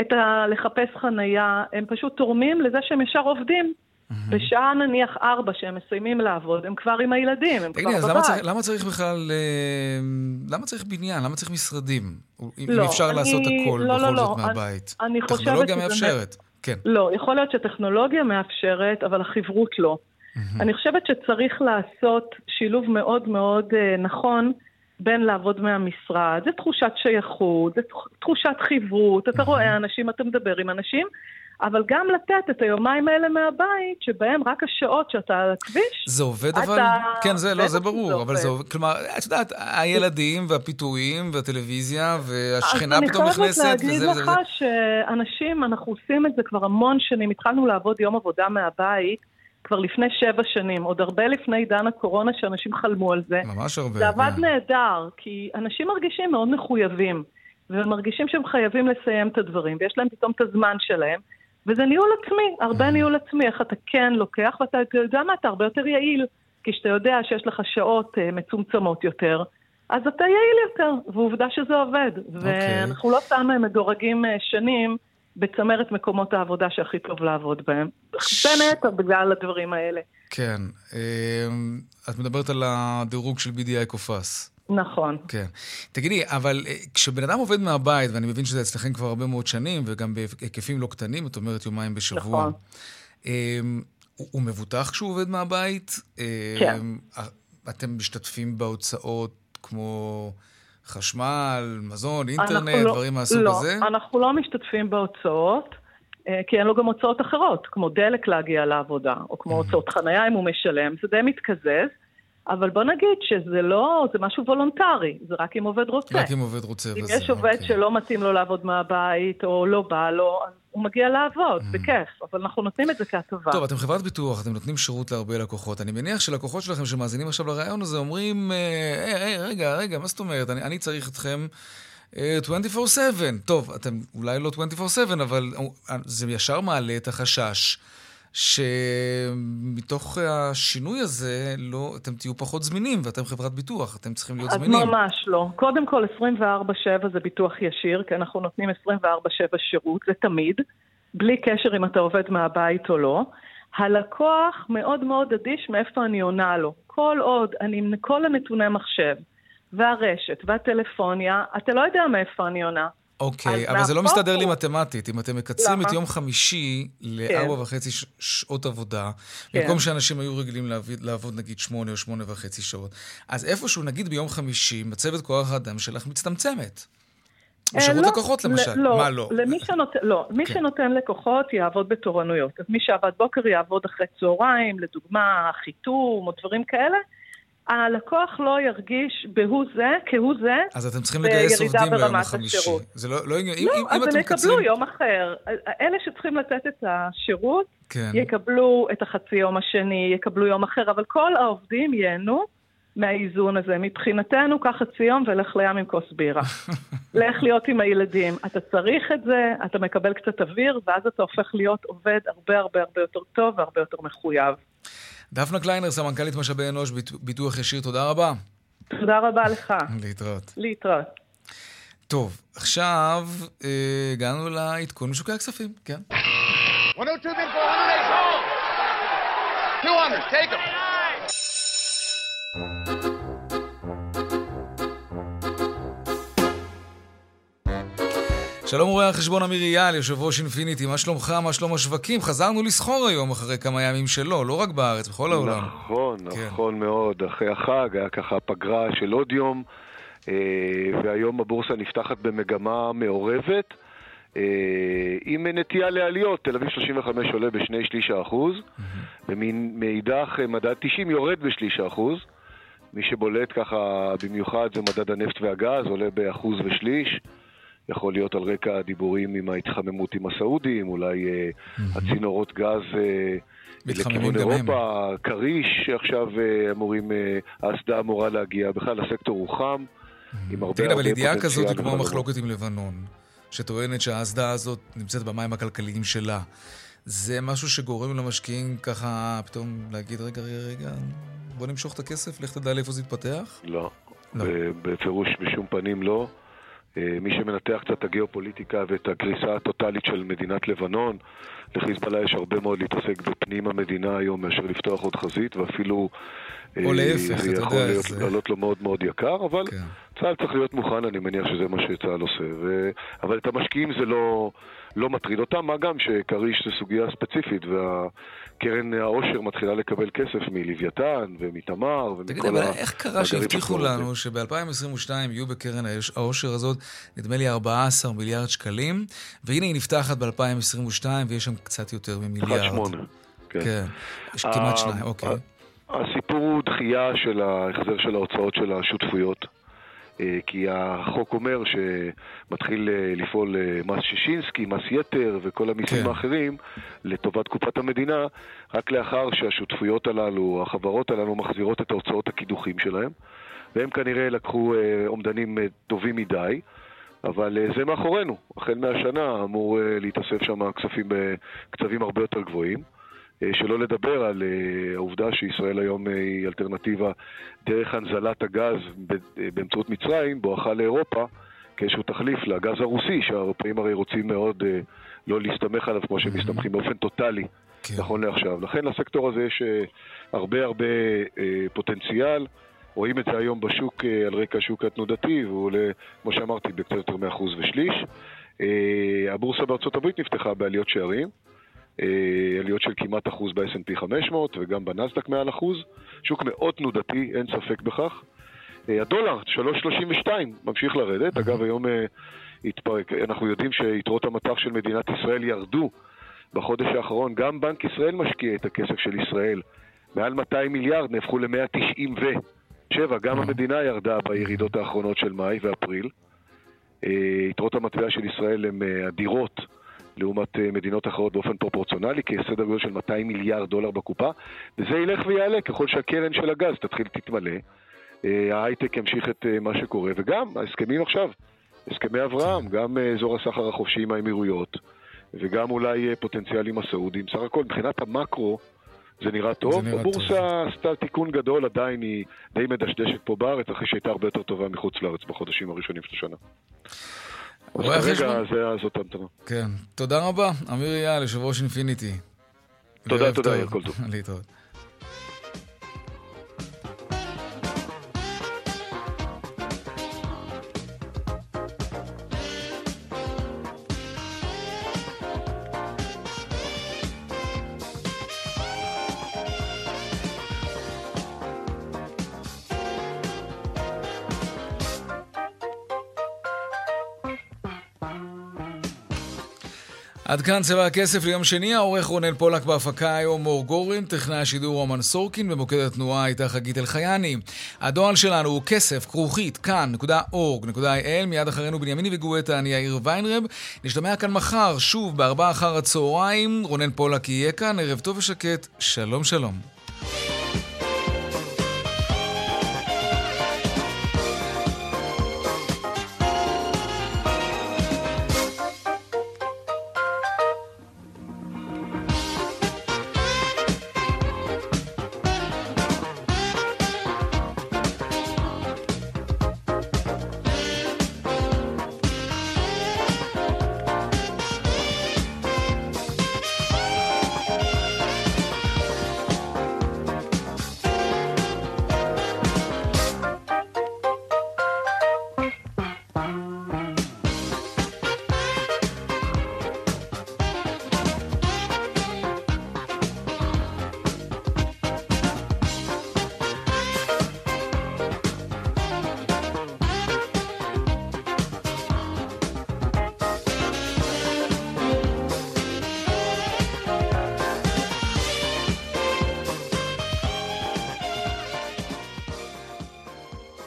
את ה... לחפש חנייה, הם פשוט תורמים לזה שהם ישר עובדים. Mm-hmm. בשעה נניח ארבע שהם מסיימים לעבוד, הם כבר עם הילדים, הם כבר בבית. למה צריך, למה צריך בכלל, אה, למה צריך בניין? למה צריך משרדים? אם לא, אפשר אני, לעשות הכל לא, לא בכל לא, זאת מהבית. אני חושבת שזה... מאפשרת. כן. לא, יכול להיות שטכנולוגיה מאפשרת, אבל החברות לא. אני חושבת שצריך לעשות שילוב מאוד מאוד אה, נכון בין לעבוד מהמשרד, זה תחושת שייכות, זה תחושת חברות, אתה רואה אנשים, אתה מדבר עם אנשים, אבל גם לתת את היומיים האלה מהבית, שבהם רק השעות שאתה על הכביש, זה עובד אבל? כן, זה, לא, זה ברור, אבל זה עובד. כלומר, את יודעת, הילדים והפיתויים והטלוויזיה והשכנה פתאום נכנסת, וזה וזה. אז אני חייבת להגיד לך שאנשים, אנחנו עושים את זה כבר המון שנים, התחלנו לעבוד יום עבודה מהבית. כבר לפני שבע שנים, עוד הרבה לפני עידן הקורונה שאנשים חלמו על זה. ממש הרבה. זה עבד yeah. נהדר, כי אנשים מרגישים מאוד מחויבים, ומרגישים שהם חייבים לסיים את הדברים, ויש להם פתאום את הזמן שלהם, וזה ניהול עצמי, הרבה mm. ניהול עצמי, איך אתה כן לוקח, ואתה יודע מה, אתה הרבה יותר יעיל, כי כשאתה יודע שיש לך שעות uh, מצומצמות יותר, אז אתה יעיל יותר, ועובדה שזה עובד. Okay. אוקיי. ואנחנו לא סתם מדורגים uh, שנים. בצמרת מקומות העבודה שהכי טוב לעבוד בהם. בין היתר בגלל הדברים האלה. כן. את מדברת על הדירוג של BDI קופס. נכון. כן. תגידי, אבל אה, כשבן אדם עובד מהבית, ואני מבין שזה אצלכם כבר הרבה מאוד שנים, וגם בהיקפים לא קטנים, את אומרת יומיים בשבוע. נכון. אמ, הוא מבוטח כשהוא עובד מהבית? כן. אמ, אתם משתתפים בהוצאות כמו... חשמל, מזון, אינטרנט, לא, דברים מהסוג לא, הזה? לא, אנחנו לא משתתפים בהוצאות, אה, כי אין לו גם הוצאות אחרות, כמו דלק להגיע לעבודה, או כמו הוצאות חנייה אם הוא משלם, זה די מתקזז. אבל בוא נגיד שזה לא, זה משהו וולונטרי, זה רק אם עובד רוצה. רק אם עובד רוצה. אם יש עובד אוקיי. שלא מתאים לו לעבוד מהבית, או לא בא לו, הוא מגיע לעבוד, mm. בכיף, אבל אנחנו נותנים את זה כהטבה. טוב, אתם חברת ביטוח, אתם נותנים שירות להרבה לקוחות. אני מניח שלקוחות שלכם שמאזינים עכשיו לרעיון הזה אומרים, אה, אה, אה, רגע, רגע, מה זאת אומרת? אני, אני צריך אתכם 24/7. טוב, אתם אולי לא 24/7, אבל זה ישר מעלה את החשש. שמתוך השינוי הזה, לא, אתם תהיו פחות זמינים, ואתם חברת ביטוח, אתם צריכים להיות זמינים. אז ממש לא. קודם כל, 24/7 זה ביטוח ישיר, כי אנחנו נותנים 24/7 שירות, זה תמיד, בלי קשר אם אתה עובד מהבית או לא. הלקוח מאוד מאוד אדיש מאיפה אני עונה לו. כל עוד אני עם כל הנתוני מחשב, והרשת, והטלפוניה, אתה לא יודע מאיפה אני עונה. אוקיי, אבל זה לא מסתדר לי מתמטית. אם אתם מקצרים את יום חמישי לארבע כן. וחצי שעות עבודה, כן. במקום שאנשים היו רגילים לעבוד נגיד שמונה או שמונה וחצי שעות, אז איפשהו, נגיד ביום חמישי, מצבת כוח האדם שלך מצטמצמת. בשירות אה, לא, לקוחות למשל. לא, מה לא? למי שנות, לא, מי כן. שנותן לקוחות יעבוד בתורנויות. אז מי שעבד בוקר יעבוד אחרי צהריים, לדוגמה חיתום או דברים כאלה. הלקוח לא ירגיש בהוא זה, כהוא זה, אז אתם צריכים לגייס עובדים ביום החמישי. זה לא, לא, אם, לא, אם, אז הם יקבלו קצרים... יום אחר. אלה שצריכים לתת את השירות, כן. יקבלו את החצי יום השני, יקבלו יום אחר, אבל כל העובדים ייהנו מהאיזון הזה. מבחינתנו, קח חצי יום ולך לים עם כוס בירה. <laughs> לך להיות עם הילדים. אתה צריך את זה, אתה מקבל קצת אוויר, ואז אתה הופך להיות עובד הרבה הרבה הרבה יותר טוב והרבה יותר מחויב. דפנה קליינר, סמנכ"לית משאבי אנוש, ביטוח ישיר, תודה רבה. תודה רבה לך. להתראות. להתראות. טוב, עכשיו אה, הגענו לעדכון משוקי הכספים, כן. 102 200, take them. שלום רואה החשבון אמיר אייל, יושב ראש אינפיניטי, מה שלומך, מה שלום השווקים? חזרנו לסחור היום אחרי כמה ימים שלא, לא רק בארץ, בכל העולם. נכון, כן. נכון מאוד. אחרי החג היה ככה פגרה של עוד יום, אה, והיום הבורסה נפתחת במגמה מעורבת. אה, עם נטייה לעליות, תל אביב 35 עולה בשני שליש האחוז, ומאידך מדד 90 יורד בשליש האחוז. מי שבולט ככה במיוחד זה מדד הנפט והגז, עולה באחוז ושליש. יכול להיות על רקע הדיבורים עם ההתחממות עם הסעודים, אולי mm-hmm. הצינורות גז אה, לכיוון אירופה, כריש שעכשיו אה, אמורים, האסדה אמורה להגיע, בכלל הסקטור הוא חם, mm-hmm. עם הרבה תגיד, אבל ידיעה כזאת היא כמו המחלוקת עם לבנון, שטוענת שהאסדה הזאת נמצאת במים הכלכליים שלה. זה משהו שגורם למשקיעים ככה פתאום להגיד, רגע, רגע, רגע, בוא נמשוך את הכסף, לך תדע לאיפה זה יתפתח? לא. לא. בפירוש בשום פנים לא. אה, מי שמנתח קצת את הגיאופוליטיקה ואת הקריסה הטוטלית של מדינת לבנון, לחיזבאללה יש הרבה מאוד להתעסק בפנים המדינה היום מאשר לפתוח עוד חזית, ואפילו... או אה, להפך, אתה יודע. זה יכול להיות, לעלות לו מאוד מאוד יקר, אבל כן. צה"ל צריך להיות מוכן, אני מניח שזה מה שצה"ל עושה. ו... אבל את המשקיעים זה לא, לא מטריד אותם, מה גם שכריש זה סוגיה ספציפית, והקרן העושר מתחילה לקבל כסף מלוויתן ומתמר ומכל תגיד, אבל איך קרה שהבטיחו לנו שב-2022 יהיו בקרן העושר הזאת, נדמה לי 14 מיליארד שקלים, והנה היא נפתחת ב-2022 ויש שם קצת יותר ממיליארד. כמעט שמונה. כן. כן, יש כמעט שניים, אוקיי. הסיפור הוא דחייה של ההחזר של ההוצאות של השותפויות. אה, כי החוק אומר שמתחיל אה, לפעול אה, מס שישינסקי, מס יתר וכל המיסים כן. האחרים לטובת קופת המדינה, רק לאחר שהשותפויות הללו, החברות הללו, מחזירות את ההוצאות הקידוחים שלהם, והם כנראה לקחו אומדנים טובים מדי. אבל זה מאחורינו. החל מהשנה אמור להתאסף שם כספים בקצבים הרבה יותר גבוהים. אה, שלא לדבר על אה, העובדה שישראל היום אה, היא אלטרנטיבה דרך הנזלת הגז באמצעות מצרים, בואכה לאירופה, כאיזשהו תחליף לגז הרוסי, שהאירופאים הרי רוצים מאוד לא להסתמך עליו כמו שהם מסתמכים באופן טוטאלי, כן. נכון לעכשיו. לכן לסקטור הזה יש הרבה הרבה פוטנציאל. רואים את זה היום בשוק על רקע השוק התנודתי, והוא עולה, כמו שאמרתי, בקצת יותר מאחוז ושליש. הבורסה בארצות הברית נפתחה בעליות שערים. אה, עליות של כמעט אחוז ב-S&P 500 וגם בנסדק מעל אחוז. שוק מאוד תנודתי, אין ספק בכך. אה, הדולר, 3.32, ממשיך לרדת. אגב, היום אה, התפרק, אנחנו יודעים שיתרות המטח של מדינת ישראל ירדו בחודש האחרון. גם בנק ישראל משקיע את הכסף של ישראל. מעל 200 מיליארד נהפכו ל-197. גם המדינה ירדה בירידות האחרונות של מאי ואפריל. יתרות המטבע של ישראל הן אדירות. לעומת אה, מדינות אחרות באופן פרופורציונלי, כסדר גודל של 200 מיליארד דולר בקופה, וזה ילך ויעלה ככל שהקרן של הגז תתחיל להתמלא. אה, ההייטק ימשיך את אה, מה שקורה, וגם ההסכמים עכשיו, הסכמי אברהם, גם אזור הסחר החופשי עם האמירויות, וגם אולי פוטנציאל עם הסעודים. סך הכל, מבחינת המקרו, זה נראה טוב. זה הבורסה טוב. עשתה תיקון גדול, עדיין היא די מדשדשת פה בארץ, אחרי שהייתה הרבה יותר טובה מחוץ לארץ בחודשים הראשונים של השנה. רואה החשבון? כרגע זאת המתנה. כן. תודה רבה, אמיר אייל, יושב ראש אינפיניטי. תודה, תודה, הכל טוב. <laughs> להתראות. עד כאן צבע הכסף ליום שני, העורך רונן פולק בהפקה היום מור גורן, טכנאי השידור רומן סורקין, במוקד התנועה הייתה חגית אלחייני. הדואל שלנו הוא כסף, כרוכית, כאן.org.il, מיד אחרינו בנימיני וגואטה, אני יאיר ויינרב. נשתמע כאן מחר, שוב, בארבעה אחר הצהריים, רונן פולק יהיה כאן, ערב טוב ושקט, שלום שלום.